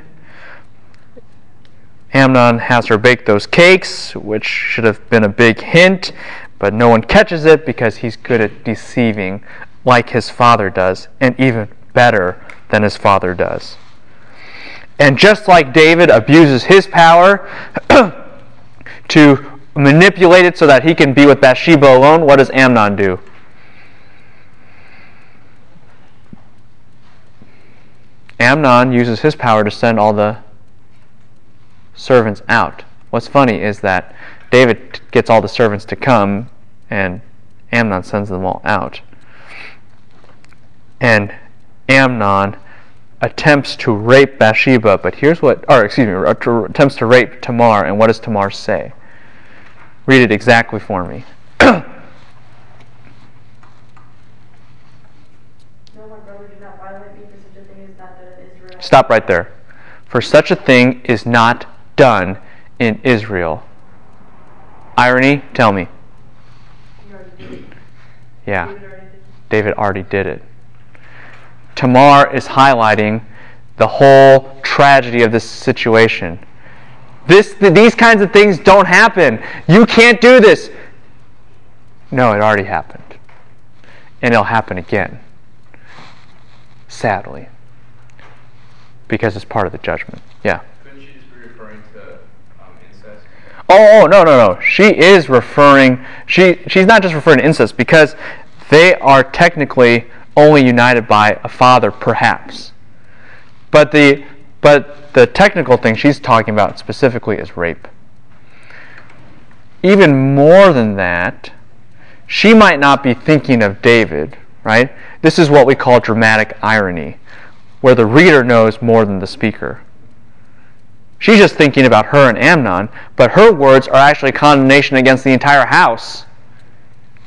Amnon has her bake those cakes, which should have been a big hint, but no one catches it because he's good at deceiving, like his father does, and even better than his father does. And just like David abuses his power to manipulate it so that he can be with Bathsheba alone, what does Amnon do? Amnon uses his power to send all the servants out. What's funny is that David gets all the servants to come, and Amnon sends them all out. And Amnon attempts to rape Bathsheba, but here's what, or excuse me, attempts to rape Tamar, and what does Tamar say? Read it exactly for me. Stop right there. For such a thing is not done in Israel. Irony? Tell me. Yeah. David already did it. Tamar is highlighting the whole tragedy of this situation. This, these kinds of things don't happen. You can't do this. No, it already happened. And it'll happen again. Sadly because it's part of the judgment. Yeah. Couldn't she just be referring to um, incest? Oh, oh no no no. She is referring. She she's not just referring to incest because they are technically only united by a father, perhaps. But the but the technical thing she's talking about specifically is rape. Even more than that, she might not be thinking of David, right? This is what we call dramatic irony where the reader knows more than the speaker. She's just thinking about her and Amnon, but her words are actually condemnation against the entire house.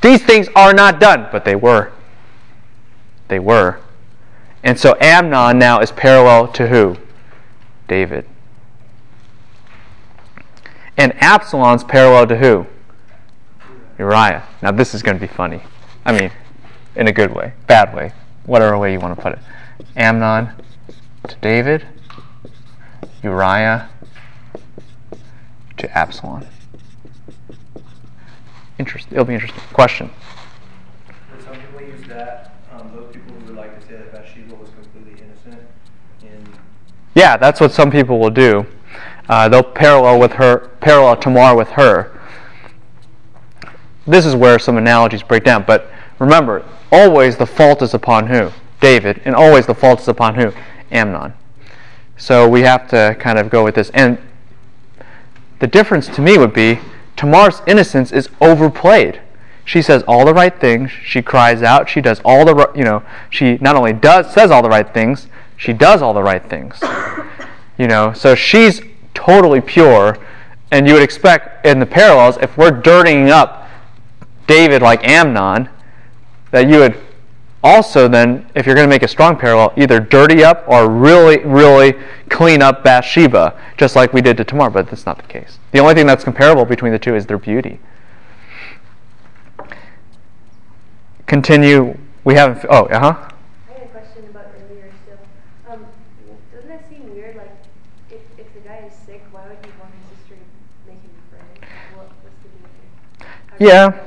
These things are not done, but they were. They were. And so Amnon now is parallel to who? David. And Absalom's parallel to who? Uriah. Now this is going to be funny. I mean, in a good way, bad way, whatever way you want to put it. Amnon to David, Uriah to Absalom. Interesting. It'll be interesting. Question. Would some people use that, um, those people who would like to say that Bathsheba was completely innocent in, Yeah, that's what some people will do. Uh, they'll parallel with her, parallel Tamar with her. This is where some analogies break down. But remember, always the fault is upon who? David, and always the fault is upon who? Amnon. So we have to kind of go with this. And the difference to me would be Tamar's innocence is overplayed. She says all the right things. She cries out. She does all the ri- you know. She not only does says all the right things. She does all the right things. You know. So she's totally pure. And you would expect in the parallels, if we're dirtying up David like Amnon, that you would also then, if you're going to make a strong parallel, either dirty up or really, really clean up Bathsheba, just like we did to Tamar, but that's not the case. The only thing that's comparable between the two is their beauty. Continue. We haven't. Oh, uh huh. I had a question about earlier still. Um, doesn't that seem weird? Like, if, if the guy is sick, why would he want his sister to make him pray? What, what's the deal here? How does Yeah.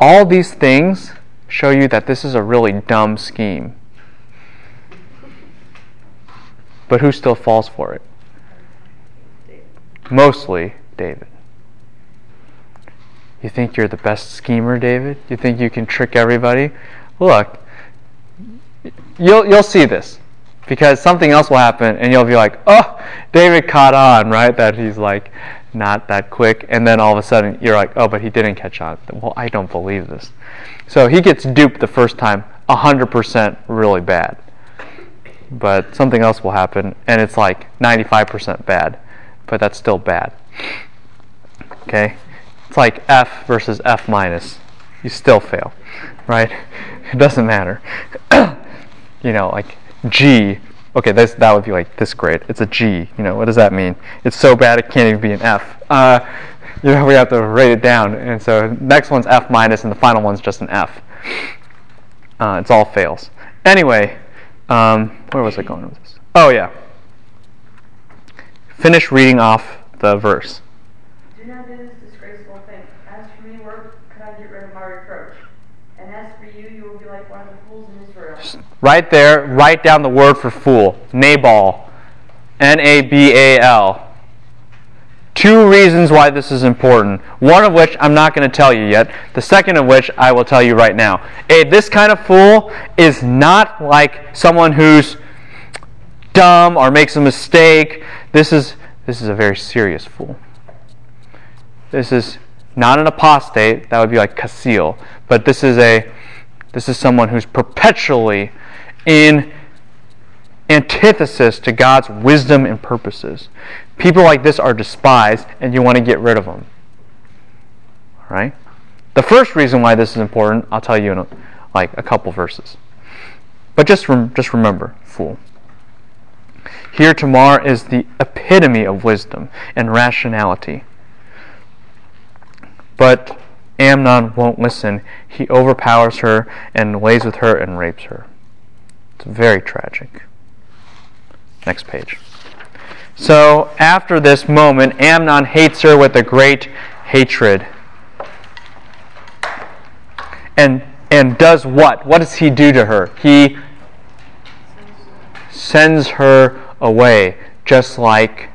All these things show you that this is a really dumb scheme. But who still falls for it? Mostly David. You think you're the best schemer, David? You think you can trick everybody? Look, you'll you'll see this because something else will happen and you'll be like, "Oh, David caught on, right? That he's like not that quick." And then all of a sudden you're like, "Oh, but he didn't catch on." Well, I don't believe this. So he gets duped the first time, 100% really bad. But something else will happen and it's like 95% bad, but that's still bad. Okay? It's like F versus F minus. You still fail, right? It doesn't matter. you know, like G. Okay, this that would be like this grade. It's a G. You know, what does that mean? It's so bad it can't even be an F. Uh, you know, we have to rate it down, and so next one's F minus, and the final one's just an F. Uh, it's all fails. Anyway, um, where was I going with this? Oh yeah. Finish reading off the verse. Do not do this disgraceful thing. As for me, where could I get rid of my reproach? And as for you, you will be like one of the fools in Israel. Right there, write down the word for fool. Nabal. N A B A L. Two reasons why this is important. One of which I'm not going to tell you yet. The second of which I will tell you right now. A, this kind of fool is not like someone who's dumb or makes a mistake. This is this is a very serious fool. This is not an apostate. That would be like Casil. But this is a this is someone who's perpetually in antithesis to God's wisdom and purposes. People like this are despised, and you want to get rid of them. All right? The first reason why this is important, I'll tell you in a, like a couple verses. But just rem- just remember, fool. Here, Tamar is the epitome of wisdom and rationality. But Amnon won't listen. He overpowers her and lays with her and rapes her. It's very tragic. Next page. So, after this moment, Amnon hates her with a great hatred. And and does what? What does he do to her? He sends her away just like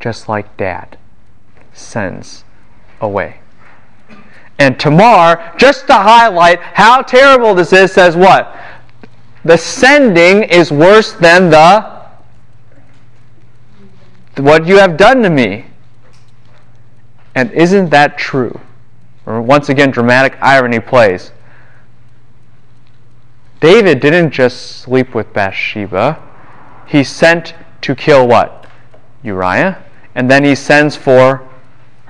just like dad sends away. And Tamar, just to highlight how terrible this is, says what? The sending is worse than the what you have done to me. And isn't that true? Once again, dramatic irony plays. David didn't just sleep with Bathsheba. He sent to kill what? Uriah. And then he sends for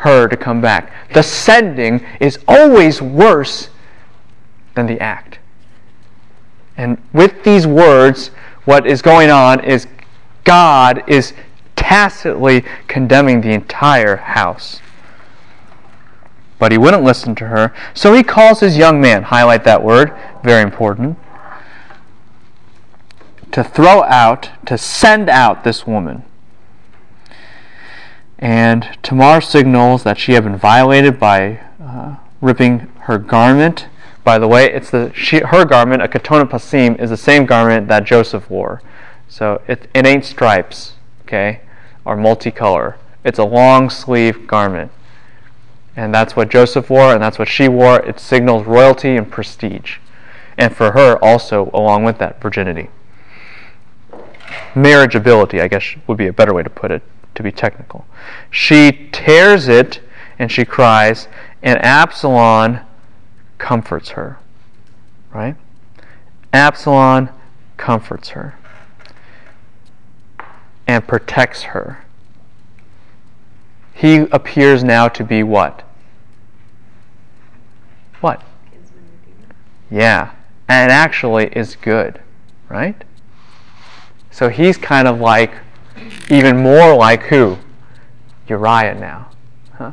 her to come back. The sending is always worse than the act. And with these words, what is going on is God is tacitly condemning the entire house. But he wouldn't listen to her, so he calls his young man, highlight that word, very important, to throw out, to send out this woman. And Tamar signals that she had been violated by uh, ripping her garment. By the way, it's the she, her garment, a katona pasim, is the same garment that Joseph wore. So it, it ain't stripes, okay, or multicolor. It's a long sleeve garment. And that's what Joseph wore, and that's what she wore. It signals royalty and prestige. And for her, also, along with that, virginity. Marriageability, I guess, would be a better way to put it, to be technical. She tears it and she cries, and Absalom comforts her. Right? Absalom comforts her and protects her. He appears now to be what? What? Yeah. And actually is good, right? So he's kind of like, even more like who? Uriah now. Huh?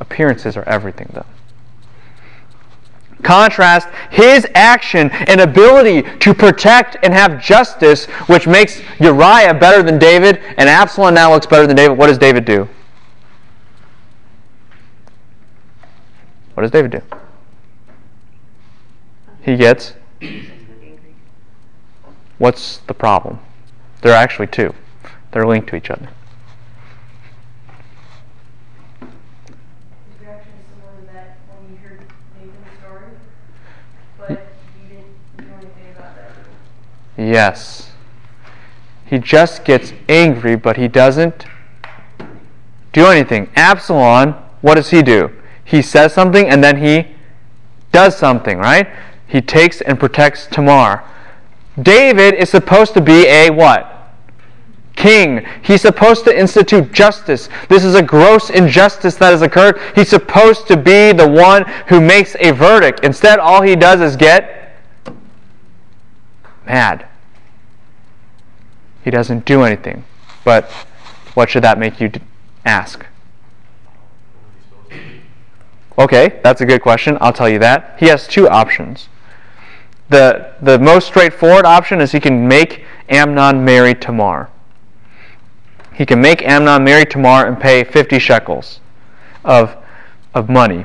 Appearances are everything, though. Contrast his action and ability to protect and have justice, which makes Uriah better than David, and Absalom now looks better than David. What does David do? What does David do? He gets. What's the problem? There are actually two. They're linked to each other. His reaction is similar to that when you heard Nathan's story, but he didn't do anything about that. Yes. He just gets angry, but he doesn't do anything. Absalom, what does he do? He says something and then he does something, right? He takes and protects Tamar. David is supposed to be a what? King. He's supposed to institute justice. This is a gross injustice that has occurred. He's supposed to be the one who makes a verdict. Instead, all he does is get mad. He doesn't do anything. But what should that make you ask? Okay, that's a good question. I'll tell you that. He has two options. The, the most straightforward option is he can make Amnon marry Tamar. He can make Amnon marry Tamar and pay 50 shekels of, of money,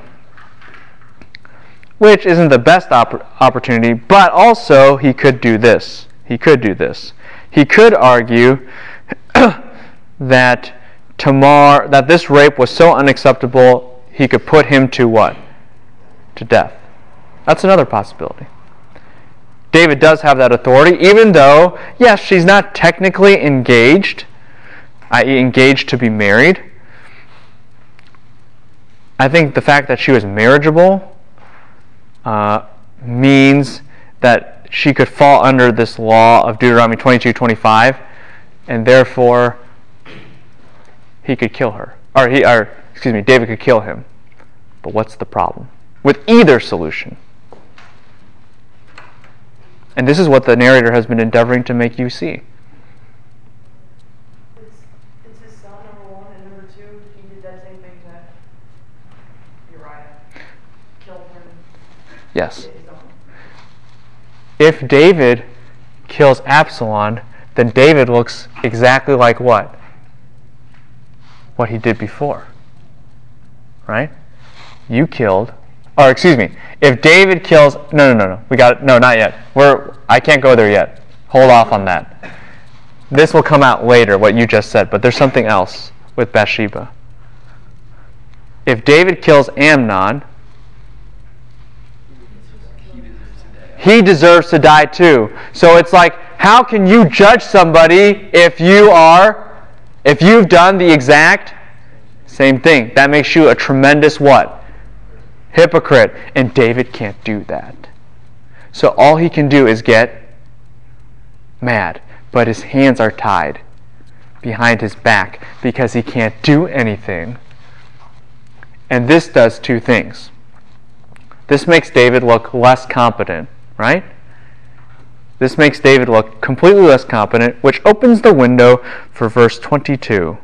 which isn't the best opp- opportunity, but also he could do this. He could do this. He could argue that Tamar, that this rape was so unacceptable, he could put him to what? To death. That's another possibility. David does have that authority, even though, yes, she's not technically engaged, i.e., engaged to be married. I think the fact that she was marriageable uh, means that she could fall under this law of Deuteronomy 22 25, and therefore he could kill her. Or, he, or, excuse me, David could kill him. But what's the problem? With either solution. And this is what the narrator has been endeavoring to make you see. It's, it's his son, number one, and number two, he did that same thing that Uriah killed him. Yes. If David kills Absalom, then David looks exactly like what? What he did before. Right? You killed or excuse me, if David kills no no no no. We got it no not yet. We're I can't go there yet. Hold off on that. This will come out later, what you just said, but there's something else with Bathsheba. If David kills Amnon, he deserves to die too. So it's like, how can you judge somebody if you are, if you've done the exact same thing? That makes you a tremendous what? Hypocrite. And David can't do that. So all he can do is get mad, but his hands are tied behind his back because he can't do anything. And this does two things. This makes David look less competent, right? This makes David look completely less competent, which opens the window for verse 22.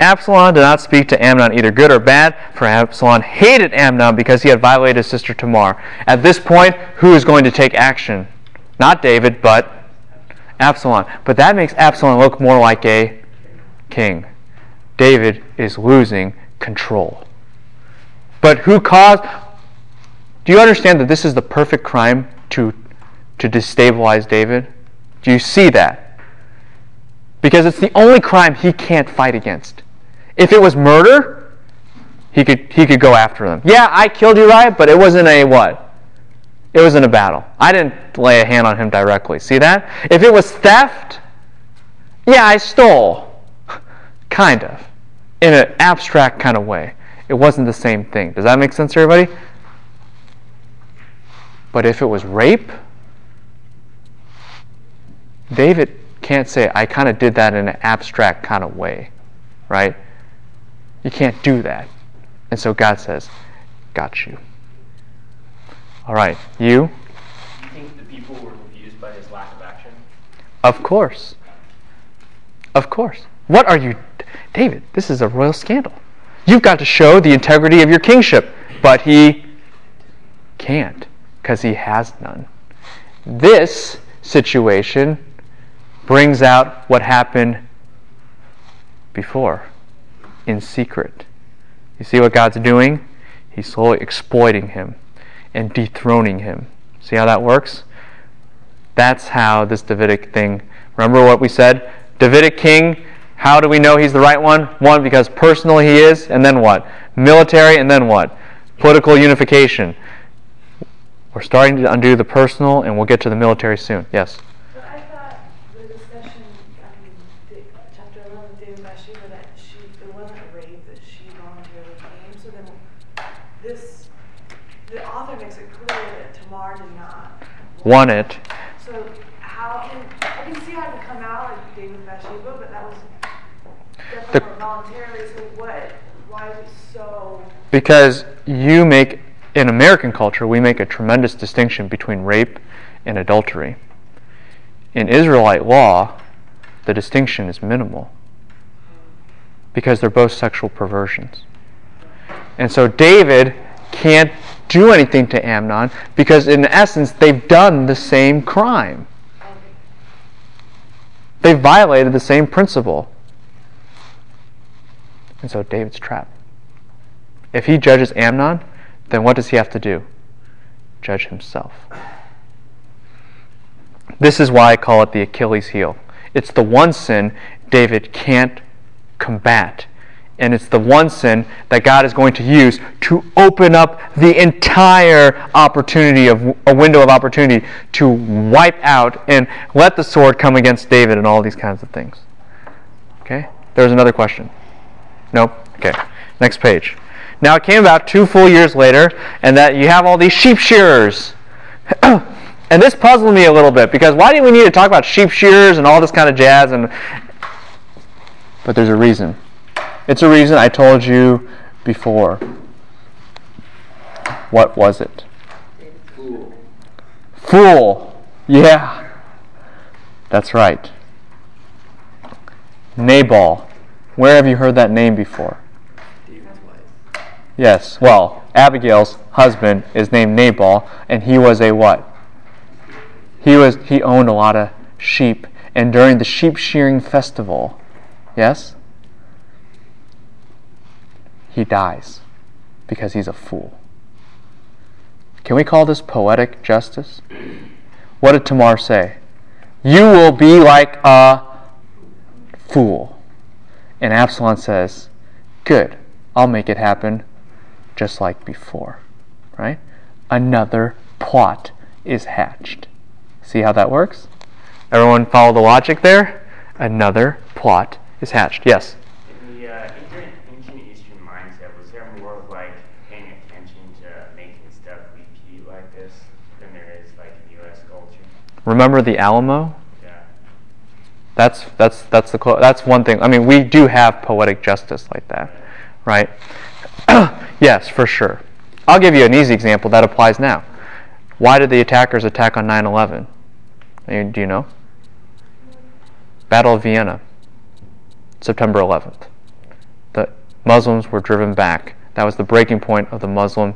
Absalom did not speak to Amnon either good or bad, for Absalom hated Amnon because he had violated his sister Tamar. At this point, who is going to take action? Not David, but Absalom. But that makes Absalom look more like a king. David is losing control. But who caused. Do you understand that this is the perfect crime to, to destabilize David? Do you see that? Because it's the only crime he can't fight against. If it was murder, he could, he could go after them. Yeah, I killed Uriah, but it wasn't a what? It wasn't a battle. I didn't lay a hand on him directly. See that? If it was theft, yeah, I stole. kind of. In an abstract kind of way. It wasn't the same thing. Does that make sense to everybody? But if it was rape, David can't say, I kind of did that in an abstract kind of way, right? You can't do that. And so God says, Got you. All right, you? Do you think the people were confused by his lack of action? Of course. Of course. What are you. David, this is a royal scandal. You've got to show the integrity of your kingship. But he can't, because he has none. This situation brings out what happened before in secret. You see what God's doing? He's slowly exploiting him and dethroning him. See how that works? That's how this Davidic thing. Remember what we said? Davidic king, how do we know he's the right one? One, because personally he is, and then what? Military, and then what? Political unification. We're starting to undo the personal, and we'll get to the military soon. Yes? But I thought the discussion, the- chapter eleven, David Bathsheba, that she, it wasn't a rape, that she voluntarily came, so then this, the author makes it clear that Tamar did not. Want it. So how can, I can see how it could come out like David Bathsheba, but that was The- definitely voluntarily, so what, why is it so? Because you make, in American culture, we make a tremendous distinction between rape and adultery. In Israelite law, the distinction is minimal because they're both sexual perversions. And so David can't do anything to Amnon because, in essence, they've done the same crime. They violated the same principle. And so David's trapped. If he judges Amnon, then what does he have to do? Judge himself. This is why I call it the Achilles heel. It's the one sin David can't combat. And it's the one sin that God is going to use to open up the entire opportunity of a window of opportunity to wipe out and let the sword come against David and all these kinds of things. Okay? There's another question. Nope. Okay. Next page. Now it came about two full years later, and that you have all these sheep shearers. and this puzzled me a little bit because why do we need to talk about sheep shearers and all this kind of jazz? And but there's a reason. It's a reason I told you before. What was it? Fool. Fool. Yeah. That's right. Nabal. Where have you heard that name before? Yes. Well, Abigail's husband is named Nabal, and he was a what? He was he owned a lot of sheep, and during the sheep shearing festival, yes, he dies because he's a fool. Can we call this poetic justice? What did Tamar say? You will be like a fool. And Absalom says, Good, I'll make it happen just like before. Right? Another plot is hatched. See how that works? Everyone follow the logic there? Another plot is hatched. Yes? In the uh, ancient, ancient Eastern mindset, was there more of like paying attention to making stuff repeat like this than there is like in U.S. culture? Remember the Alamo? Yeah. That's that's that's the that's one thing. I mean, we do have poetic justice like that, right? yes, for sure. I'll give you an easy example that applies now. Why did the attackers attack on 9/11? Uh, Do you know? Battle of Vienna, September 11th. The Muslims were driven back. That was the breaking point of the Muslim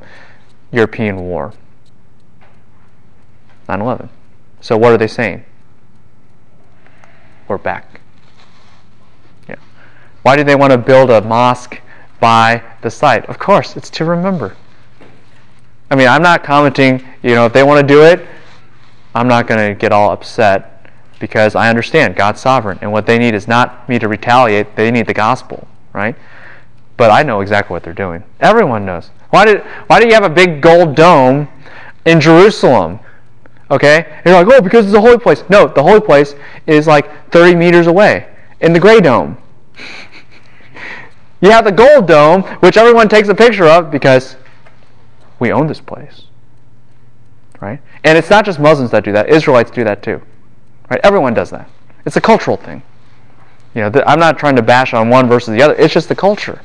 European War. 9/11. So what are they saying? we're back. Yeah. Why do they want to build a mosque by the site? Of course, it's to remember. I mean, I'm not commenting, you know, if they want to do it, I'm not going to get all upset because I understand God's sovereign and what they need is not me to retaliate, they need the gospel, right? But I know exactly what they're doing. Everyone knows. Why did why do you have a big gold dome in Jerusalem? Okay? And you're like, oh, because it's a holy place. No, the holy place is like 30 meters away in the gray dome. You have the gold dome, which everyone takes a picture of because we own this place. Right? And it's not just Muslims that do that, Israelites do that too. Right? Everyone does that. It's a cultural thing. You know, th- I'm not trying to bash on one versus the other. It's just the culture.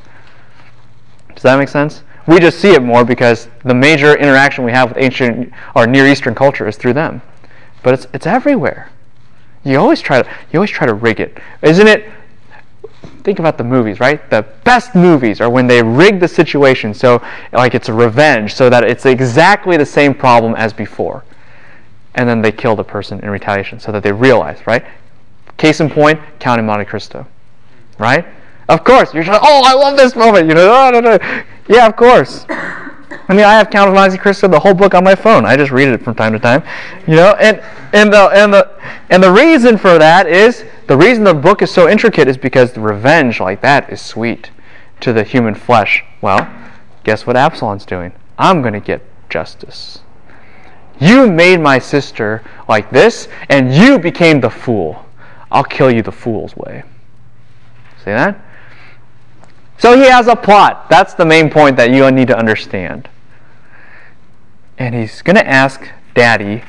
Does that make sense? We just see it more because the major interaction we have with ancient or Near Eastern culture is through them. But it's it's everywhere. You always try to you always try to rig it. Isn't it think about the movies, right? The best movies are when they rig the situation so like it's a revenge so that it's exactly the same problem as before. And then they kill the person in retaliation so that they realize, right? Case in point, Count in Monte Cristo. Right? Of course, you're like, oh, I love this moment. You know, oh, yeah, of course. I mean, I have Count of Monte Cristo, the whole book on my phone. I just read it from time to time, you know. And and the and the and the reason for that is the reason the book is so intricate is because the revenge like that is sweet to the human flesh. Well, guess what Absalom's doing? I'm going to get justice. You made my sister like this, and you became the fool. I'll kill you the fool's way. See that? So he has a plot. That's the main point that you need to understand. And he's going to ask Daddy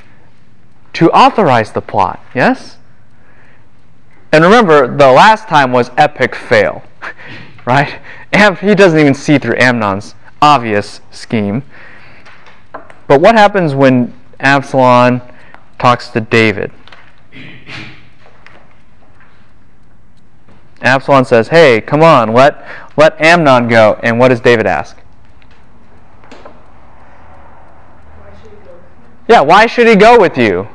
to authorize the plot. Yes? And remember, the last time was epic fail. right? He doesn't even see through Amnon's obvious scheme. But what happens when Absalom talks to David? Absalom says, Hey, come on, let, let Amnon go. And what does David ask? Why? Yeah, why should he go with you?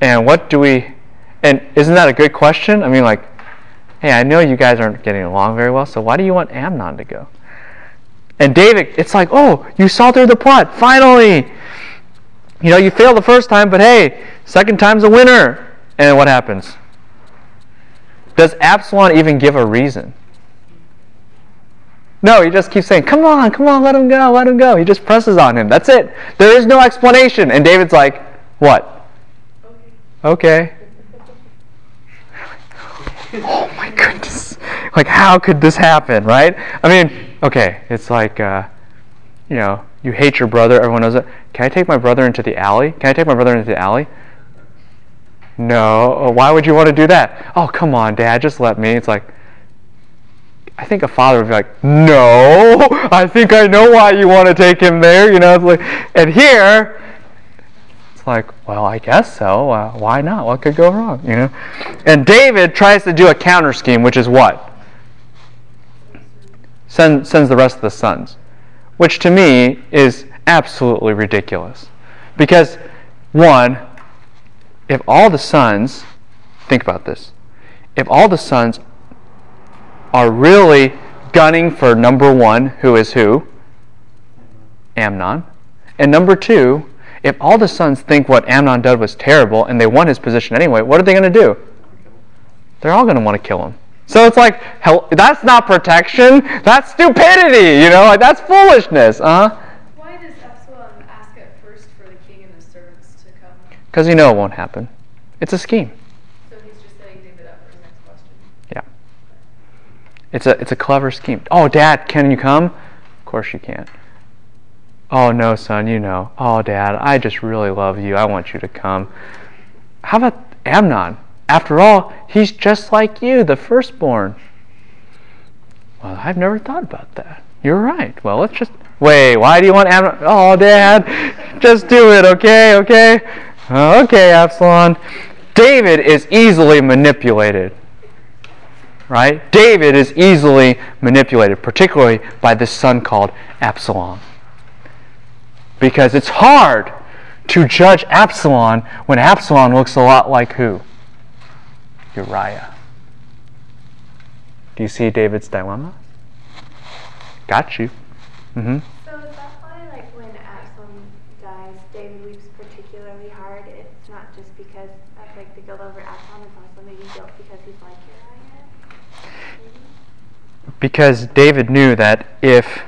And what do we. And isn't that a good question? I mean, like, hey, I know you guys aren't getting along very well, so why do you want Amnon to go? And David, it's like, oh, you saw through the plot. Finally! You know, you failed the first time, but hey, second time's a winner. And what happens? Does Absalom even give a reason? No, he just keeps saying, Come on, come on, let him go, let him go. He just presses on him. That's it. There is no explanation. And David's like, What? Okay. oh my goodness. Like, how could this happen, right? I mean, okay, it's like, uh, you know, you hate your brother, everyone knows it. Can I take my brother into the alley? Can I take my brother into the alley? No. Why would you want to do that? Oh, come on, Dad, just let me. It's like, I think a father would be like, no, I think I know why you want to take him there. You know, it's like, and here, it's like, well, I guess so. Uh, why not? What could go wrong? You know, and David tries to do a counter scheme, which is what Send, sends the rest of the sons, which to me is absolutely ridiculous, because one, if all the sons, think about this, if all the sons are really gunning for number one, who is who? Amnon. And number two, if all the sons think what Amnon did was terrible and they want his position anyway, what are they going to do? They're all going to want to kill him. So it's like, hell, that's not protection. That's stupidity. You know, like that's foolishness. Uh huh. Why does Absalom ask at first for the king and his servants to come? Because you know it won't happen. It's a scheme. So he's just setting David up for his next question. Yeah. It's a it's a clever scheme. Oh, Dad, can you come? Of course you can't. Oh no, son, you know. Oh, Dad, I just really love you. I want you to come. How about Amnon? After all, he's just like you, the firstborn. Well, I've never thought about that. You're right. Well, let's just wait. Why do you want Amnon? Oh, Dad, just do it, okay? Okay. Uh, okay, Absalom. David is easily manipulated right? David is easily manipulated, particularly by this son called Absalom. Because it's hard to judge Absalom when Absalom looks a lot like who? Uriah. Do you see David's dilemma? Got you. Mm-hmm. So is that why, like, when Absalom dies, David weeps particularly hard? It's not just because of like the guilt over Absalom; it's also maybe guilt because he's like Uriah. Maybe? Because David knew that if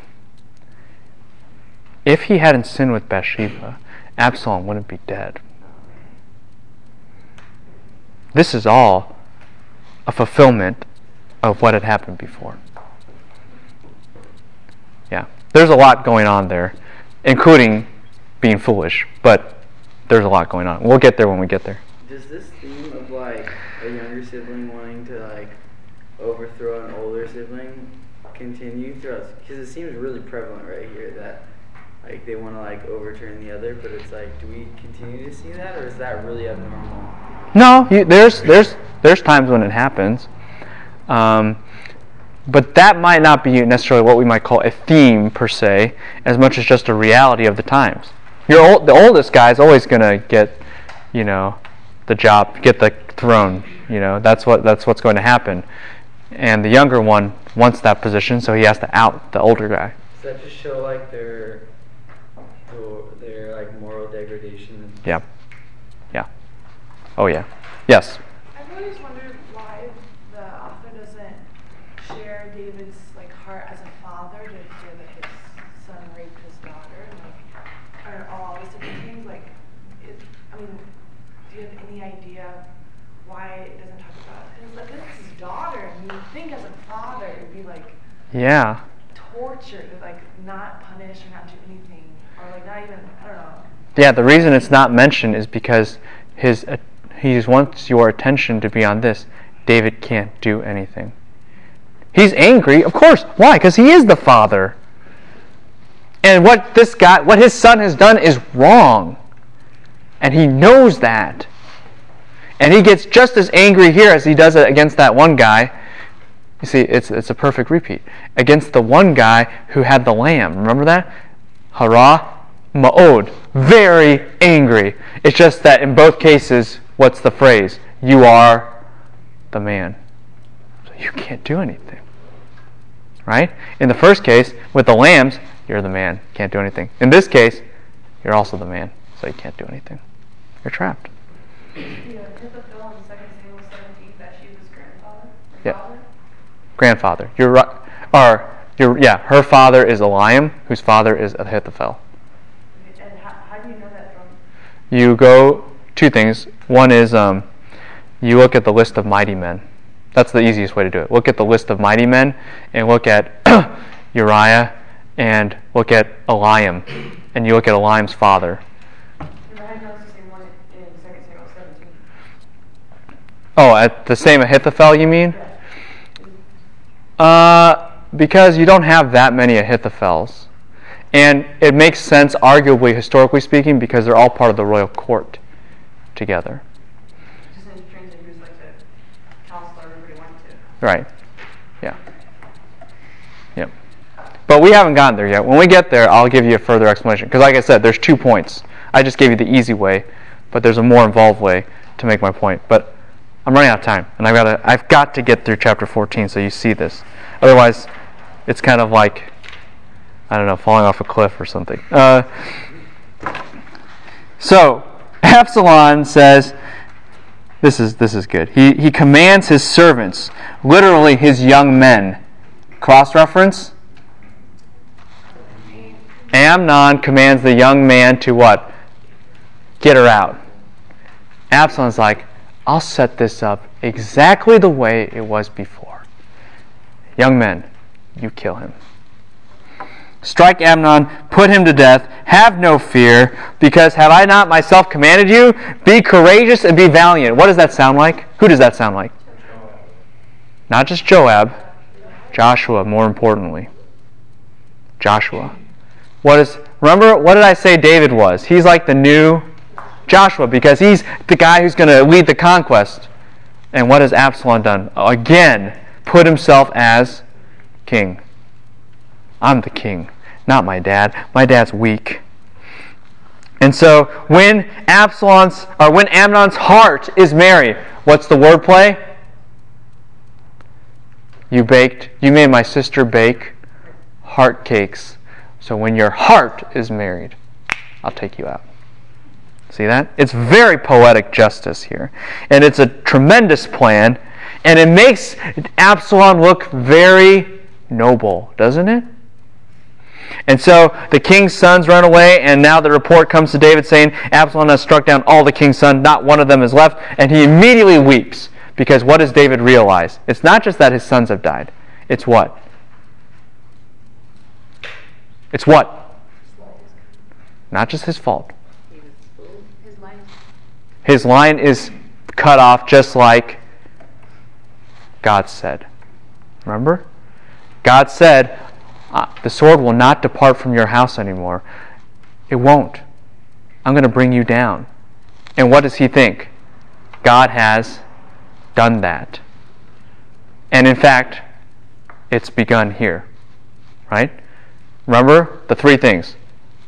if he hadn't sinned with Bathsheba, Absalom wouldn't be dead. This is all a fulfillment of what had happened before. Yeah. There's a lot going on there, including being foolish, but there's a lot going on. We'll get there when we get there. Does this theme of like a younger sibling wanting to like overthrow an older sibling continue throughout? Because it seems really prevalent right here that like they want to like overturn the other, but it's like, do we continue to see that, or is that really abnormal? No, you, there's there's there's times when it happens, um, but that might not be necessarily what we might call a theme per se, as much as just a reality of the times. Your old, the oldest guy is always to get, you know, the job, get the throne. You know, that's what that's what's going to happen, and the younger one wants that position, so he has to out the older guy. Does that just show like their their like moral degradation? Yeah, yeah. Oh yeah. Yes. I've always wondered why the author doesn't share David's like heart as a father to hear that his son raped his daughter and like or all these different things. Like, it, I mean, do you have any idea why it doesn't talk about his like this is his daughter? And you would think as a father it'd be like Yeah. torture like not punish or not do anything or like not even I don't know. Yeah, the reason it's not mentioned is because his uh, he wants your attention to be on this. David can't do anything. He's angry, of course. Why? Because he is the father. And what this guy, what his son has done is wrong. And he knows that. And he gets just as angry here as he does it against that one guy. You see, it's, it's a perfect repeat. Against the one guy who had the lamb. Remember that? Hara Ma'od. Very angry. It's just that in both cases, what's the phrase? You are the man. So you can't do anything. Right? In the first case, with the lambs, you're the man. Can't do anything. In this case, you're also the man. So you can't do anything. You're trapped. You know, Ahithophel in 2 Samuel 17, Bathsheba's grandfather? or Yeah. father? Grandfather. You're right. Or, you're, yeah, her father is Eliam, whose father is Ahithophel. And how, how do you know that from? you go two things. One is um, you look at the list of mighty men. That's the easiest way to do it. Look at the list of mighty men and look at Uriah and look at Eliam and you look at Eliam's father. Because I had noticed the same one in 2 Samuel 17. Oh, at the same Ahithophel, you mean? Uh, because you don't have that many Ahithophels. And it makes sense, arguably, historically speaking, because they're all part of the royal court together. Just in terms of who's like the counselor everybody went to. Right. Yeah. Yep. But we haven't gotten there yet. When we get there, I'll give you a further explanation. Because, like I said, there's two points. I just gave you the easy way, but there's a more involved way to make my point. But I'm running out of time, and I've got to, I've got to get through chapter 14 so you see this. Otherwise, it's kind of like, I don't know, falling off a cliff or something. Uh, so, Absalom says, this is this is good. He he commands his servants, literally his young men. Cross reference. Amnon commands the young man to what? Get her out. Absalom's like, I'll set this up exactly the way it was before. Young men, you kill him. Strike Amnon, put him to death, have no fear, because have I not myself commanded you? Be courageous and be valiant. What does that sound like? Who does that sound like? Not just Joab, Joshua, more importantly. Joshua. What is remember what did I say David was? He's like the new Joshua because he's the guy who's going to lead the conquest. And what has Absalom done? Again, put himself as king. I'm the king, not my dad. My dad's weak. And so when Absalom's or when Amnon's heart is merry, what's the wordplay? You baked, you made my sister bake heart cakes. So when your heart is married, I'll take you out. See that? It's very poetic justice here. And it's a tremendous plan. And it makes Absalom look very noble, doesn't it? And so the king's sons run away, and now the report comes to David saying Absalom has struck down all the king's sons, not one of them is left, and he immediately weeps. Because what does David realize? It's not just that his sons have died. It's what? It's what? Not just his fault. His line. Is cut off just like God said. Remember? God said, uh, The sword will not depart from your house anymore. It won't. I'm going to bring you down. And what does he think? God has done that. And in fact, it's begun here. Right? Remember the three things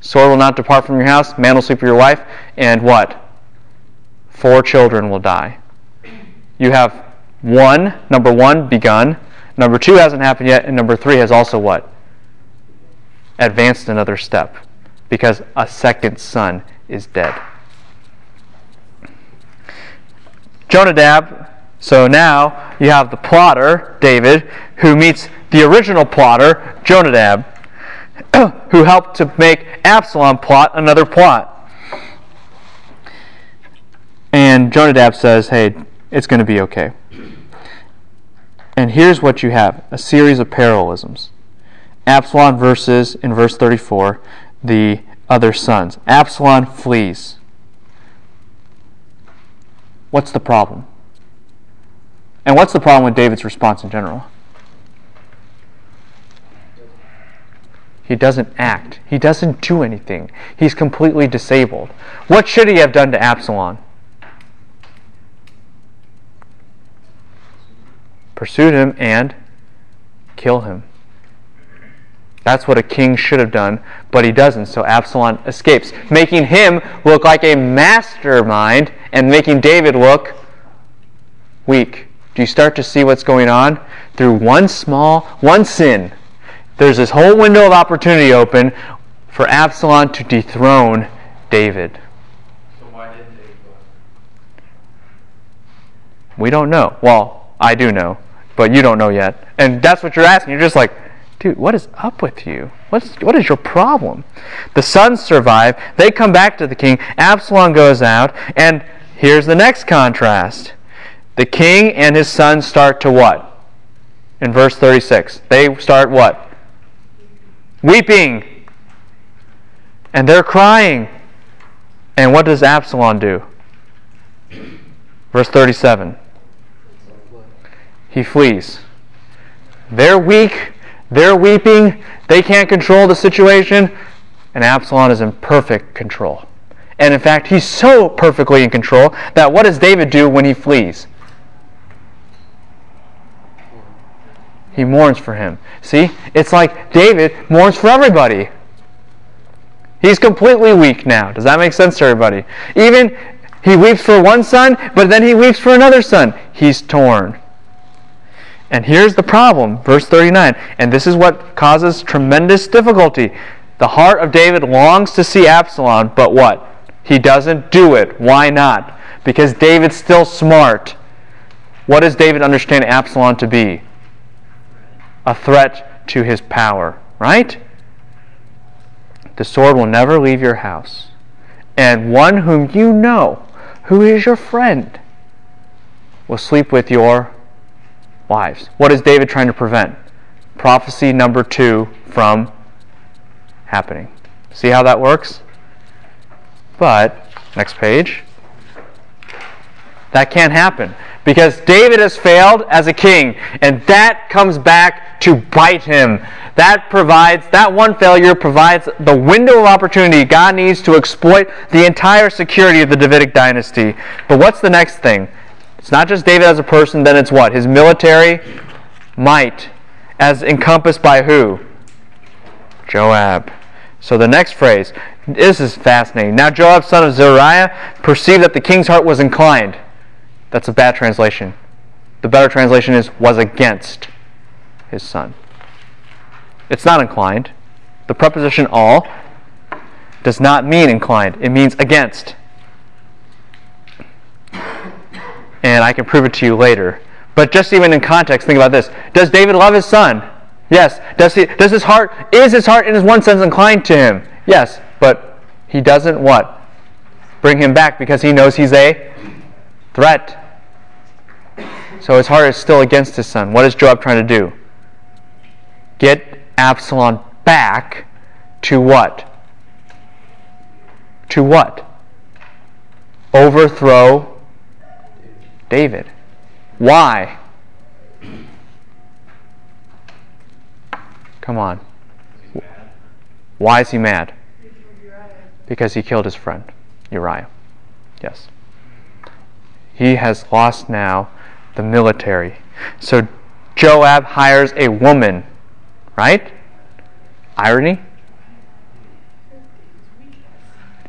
sword will not depart from your house, man will sleep with your wife, and what? Four children will die. You have one, number one, begun. Number two hasn't happened yet, and number three has also what? Advanced another step. Because a second son is dead. Jonadab, so now you have the plotter, David, who meets the original plotter, Jonadab, who helped to make Absalom plot another plot. And Jonadab says, hey, it's going to be okay. And here's what you have a series of parallelisms. Absalom versus, in verse 34, the other sons. Absalom flees. What's the problem? And what's the problem with David's response in general? He doesn't act. He doesn't do anything. He's completely disabled. What should he have done to Absalom? Pursued him and kill him. That's what a king should have done, but he doesn't, so Absalom escapes, making him look like a mastermind and making David look weak. Do you start to see what's going on? Through one small, one sin, there's this whole window of opportunity open for Absalom to dethrone David. So why didn't go? We don't know. Well, I do know, but you don't know yet. And that's what you're asking. You're just like, dude, what is up with you? What's, what is your problem? The sons survive. They come back to the king. Absalom goes out. And here's the next contrast the king and his sons start to what? In verse 36. They start what? Weeping. And they're crying. And what does Absalom do? Verse 37. He flees. They're weak. They're weeping. They can't control the situation. And Absalom is in perfect control. And in fact, he's so perfectly in control that what does David do when he flees? He mourns for him. See? It's like David mourns for everybody. He's completely weak now. Does that make sense to everybody? Even he weeps for one son, but then he weeps for another son. He's torn. And here's the problem, verse 39. And this is what causes tremendous difficulty. The heart of David longs to see Absalom, but what? He doesn't do it. Why not? Because David's still smart. What does David understand Absalom to be? A threat to his power, right? The sword will never leave your house. And one whom you know, who is your friend, will sleep with your wives. What is David trying to prevent? Prophecy number two from happening. See how that works? But, next page. That can't happen because David has failed as a king, and that comes back to bite him. That provides, that one failure provides the window of opportunity God needs to exploit the entire security of the Davidic dynasty. But what's the next thing? It's not just David as a person, then it's what? His military might, as encompassed by who? Joab. So the next phrase, this is fascinating. Now Joab, son of Zeruiah, perceived that the king's heart was inclined. That's a bad translation. The better translation is was against. his son. It's not inclined. The preposition al does not mean inclined, it means against. And I can prove it to you later. But just even in context, think about this. Does David love his son? Yes. Does he does his heart is his heart in his one sense inclined to him? Yes. But he doesn't what? Bring him back because he knows he's a threat. So his heart is still against his son. What is Joab trying to do? Get Absalom back to what? To what? Overthrow David. Why? Come on. Why is he mad? Because he killed his friend, Uriah. Yes. He has lost now the military. So Joab hires a woman, right? Irony?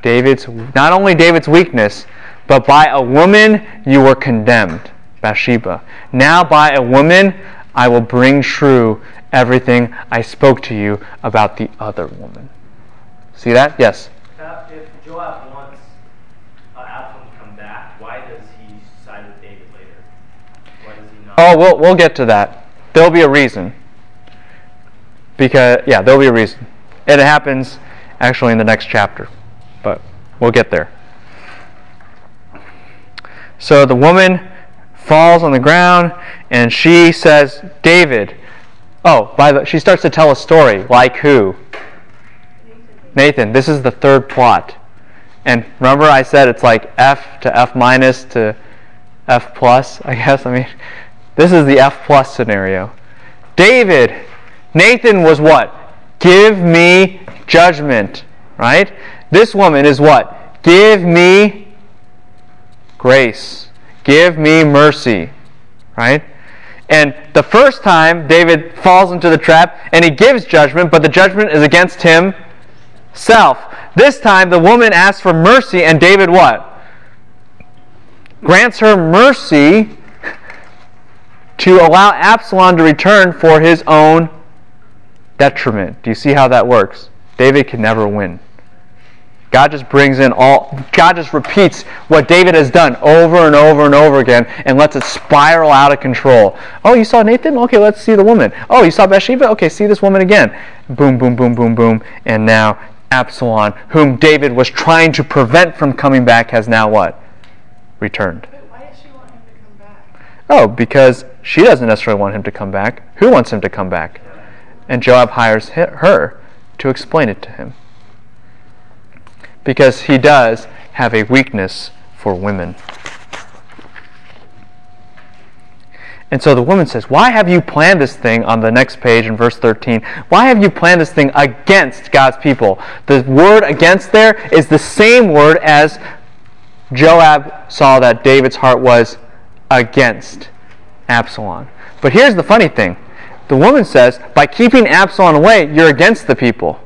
David's not only David's weakness, but by a woman you were condemned, Bathsheba. Now by a woman I will bring true everything I spoke to you about the other woman. See that? Yes. If Joab wants uh, Absalom to come back, why does he side with David later? Why does he not? Oh, we'll we'll get to that. There'll be a reason. Because yeah, there'll be a reason. And it happens actually in the next chapter. But we'll get there. So the woman falls on the ground and she says, David. Oh, by the she starts to tell a story. Like who? Nathan. This is the third plot. And remember I said it's like F to F minus to F plus, I guess. I mean, this is the F plus scenario. David, Nathan was what? Give me judgment, right? This woman is what? Give me grace. Give me mercy, right? And the first time David falls into the trap and he gives judgment, but the judgment is against himself. This time the woman asks for mercy and David what? Grants her mercy to allow Absalom to return for his own detriment. Do you see how that works? David can never win. God just brings in all, God just repeats what David has done over and over and over again and lets it spiral out of control. Oh, you saw Nathan? Okay, let's see the woman. Oh, you saw Bathsheba? Okay, see this woman again. Boom, boom, boom, boom, boom. And now Absalom, whom David was trying to prevent from coming back, has now what? Returned. But why does she want him to come back? Oh, because she doesn't necessarily want him to come back. Who wants him to come back? And Joab hires her to explain it to him. Because he does have a weakness for women. And so the woman says, Why have you planned this thing on the next page in verse 13? Why have you planned this thing against God's people? The word against there is the same word as Joab saw that David's heart was against Absalom. But here's the funny thing the woman says, By keeping Absalom away, you're against the people.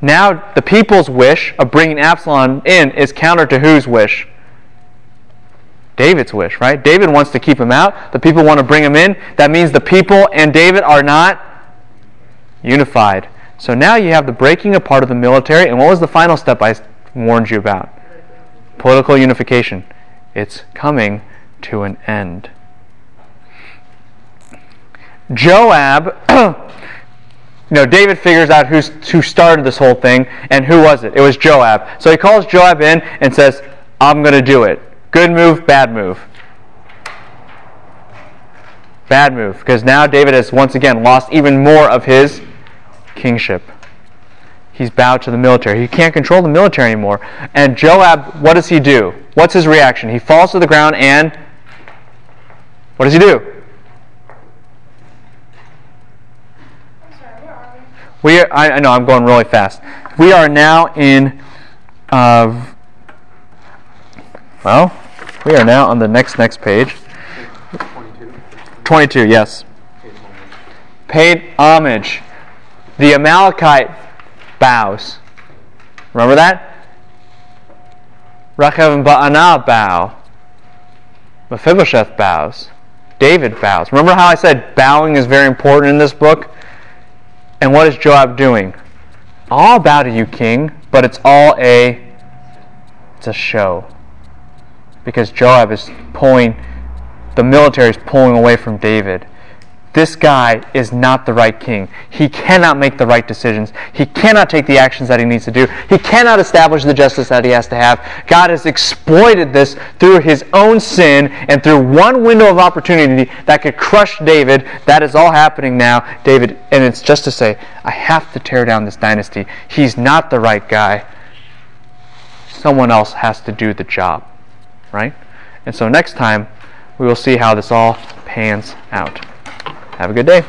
Now, the people's wish of bringing Absalom in is counter to whose wish? David's wish, right? David wants to keep him out. The people want to bring him in. That means the people and David are not unified. So now you have the breaking apart of the military. And what was the final step I warned you about? Political unification. It's coming to an end. Joab, you know, David figures out who's, who started this whole thing, and who was it? It was Joab. So he calls Joab in and says, I'm going to do it. Good move, bad move. Bad move, because now David has once again lost even more of his kingship. He's bowed to the military. He can't control the military anymore. And Joab, what does he do? What's his reaction? He falls to the ground and what does he do? I'm sorry, where are we? Are, I, I know I'm going really fast. We are now in, uh, well, we are now on the next next page. 22, yes. Paid homage. The Amalekite bows. Remember that? Rechav and Ba'ana bow. Mephibosheth bows. David bows. Remember how I said bowing is very important in this book? And what is Joab doing? I'll bow to you, king, but it's all a it's a show. Because Joab is pulling the military is pulling away from David. This guy is not the right king. He cannot make the right decisions. He cannot take the actions that he needs to do. He cannot establish the justice that he has to have. God has exploited this through his own sin and through one window of opportunity that could crush David. That is all happening now, David. And it's just to say, I have to tear down this dynasty. He's not the right guy. Someone else has to do the job. Right? And so next time, we will see how this all pans out. Have a good day.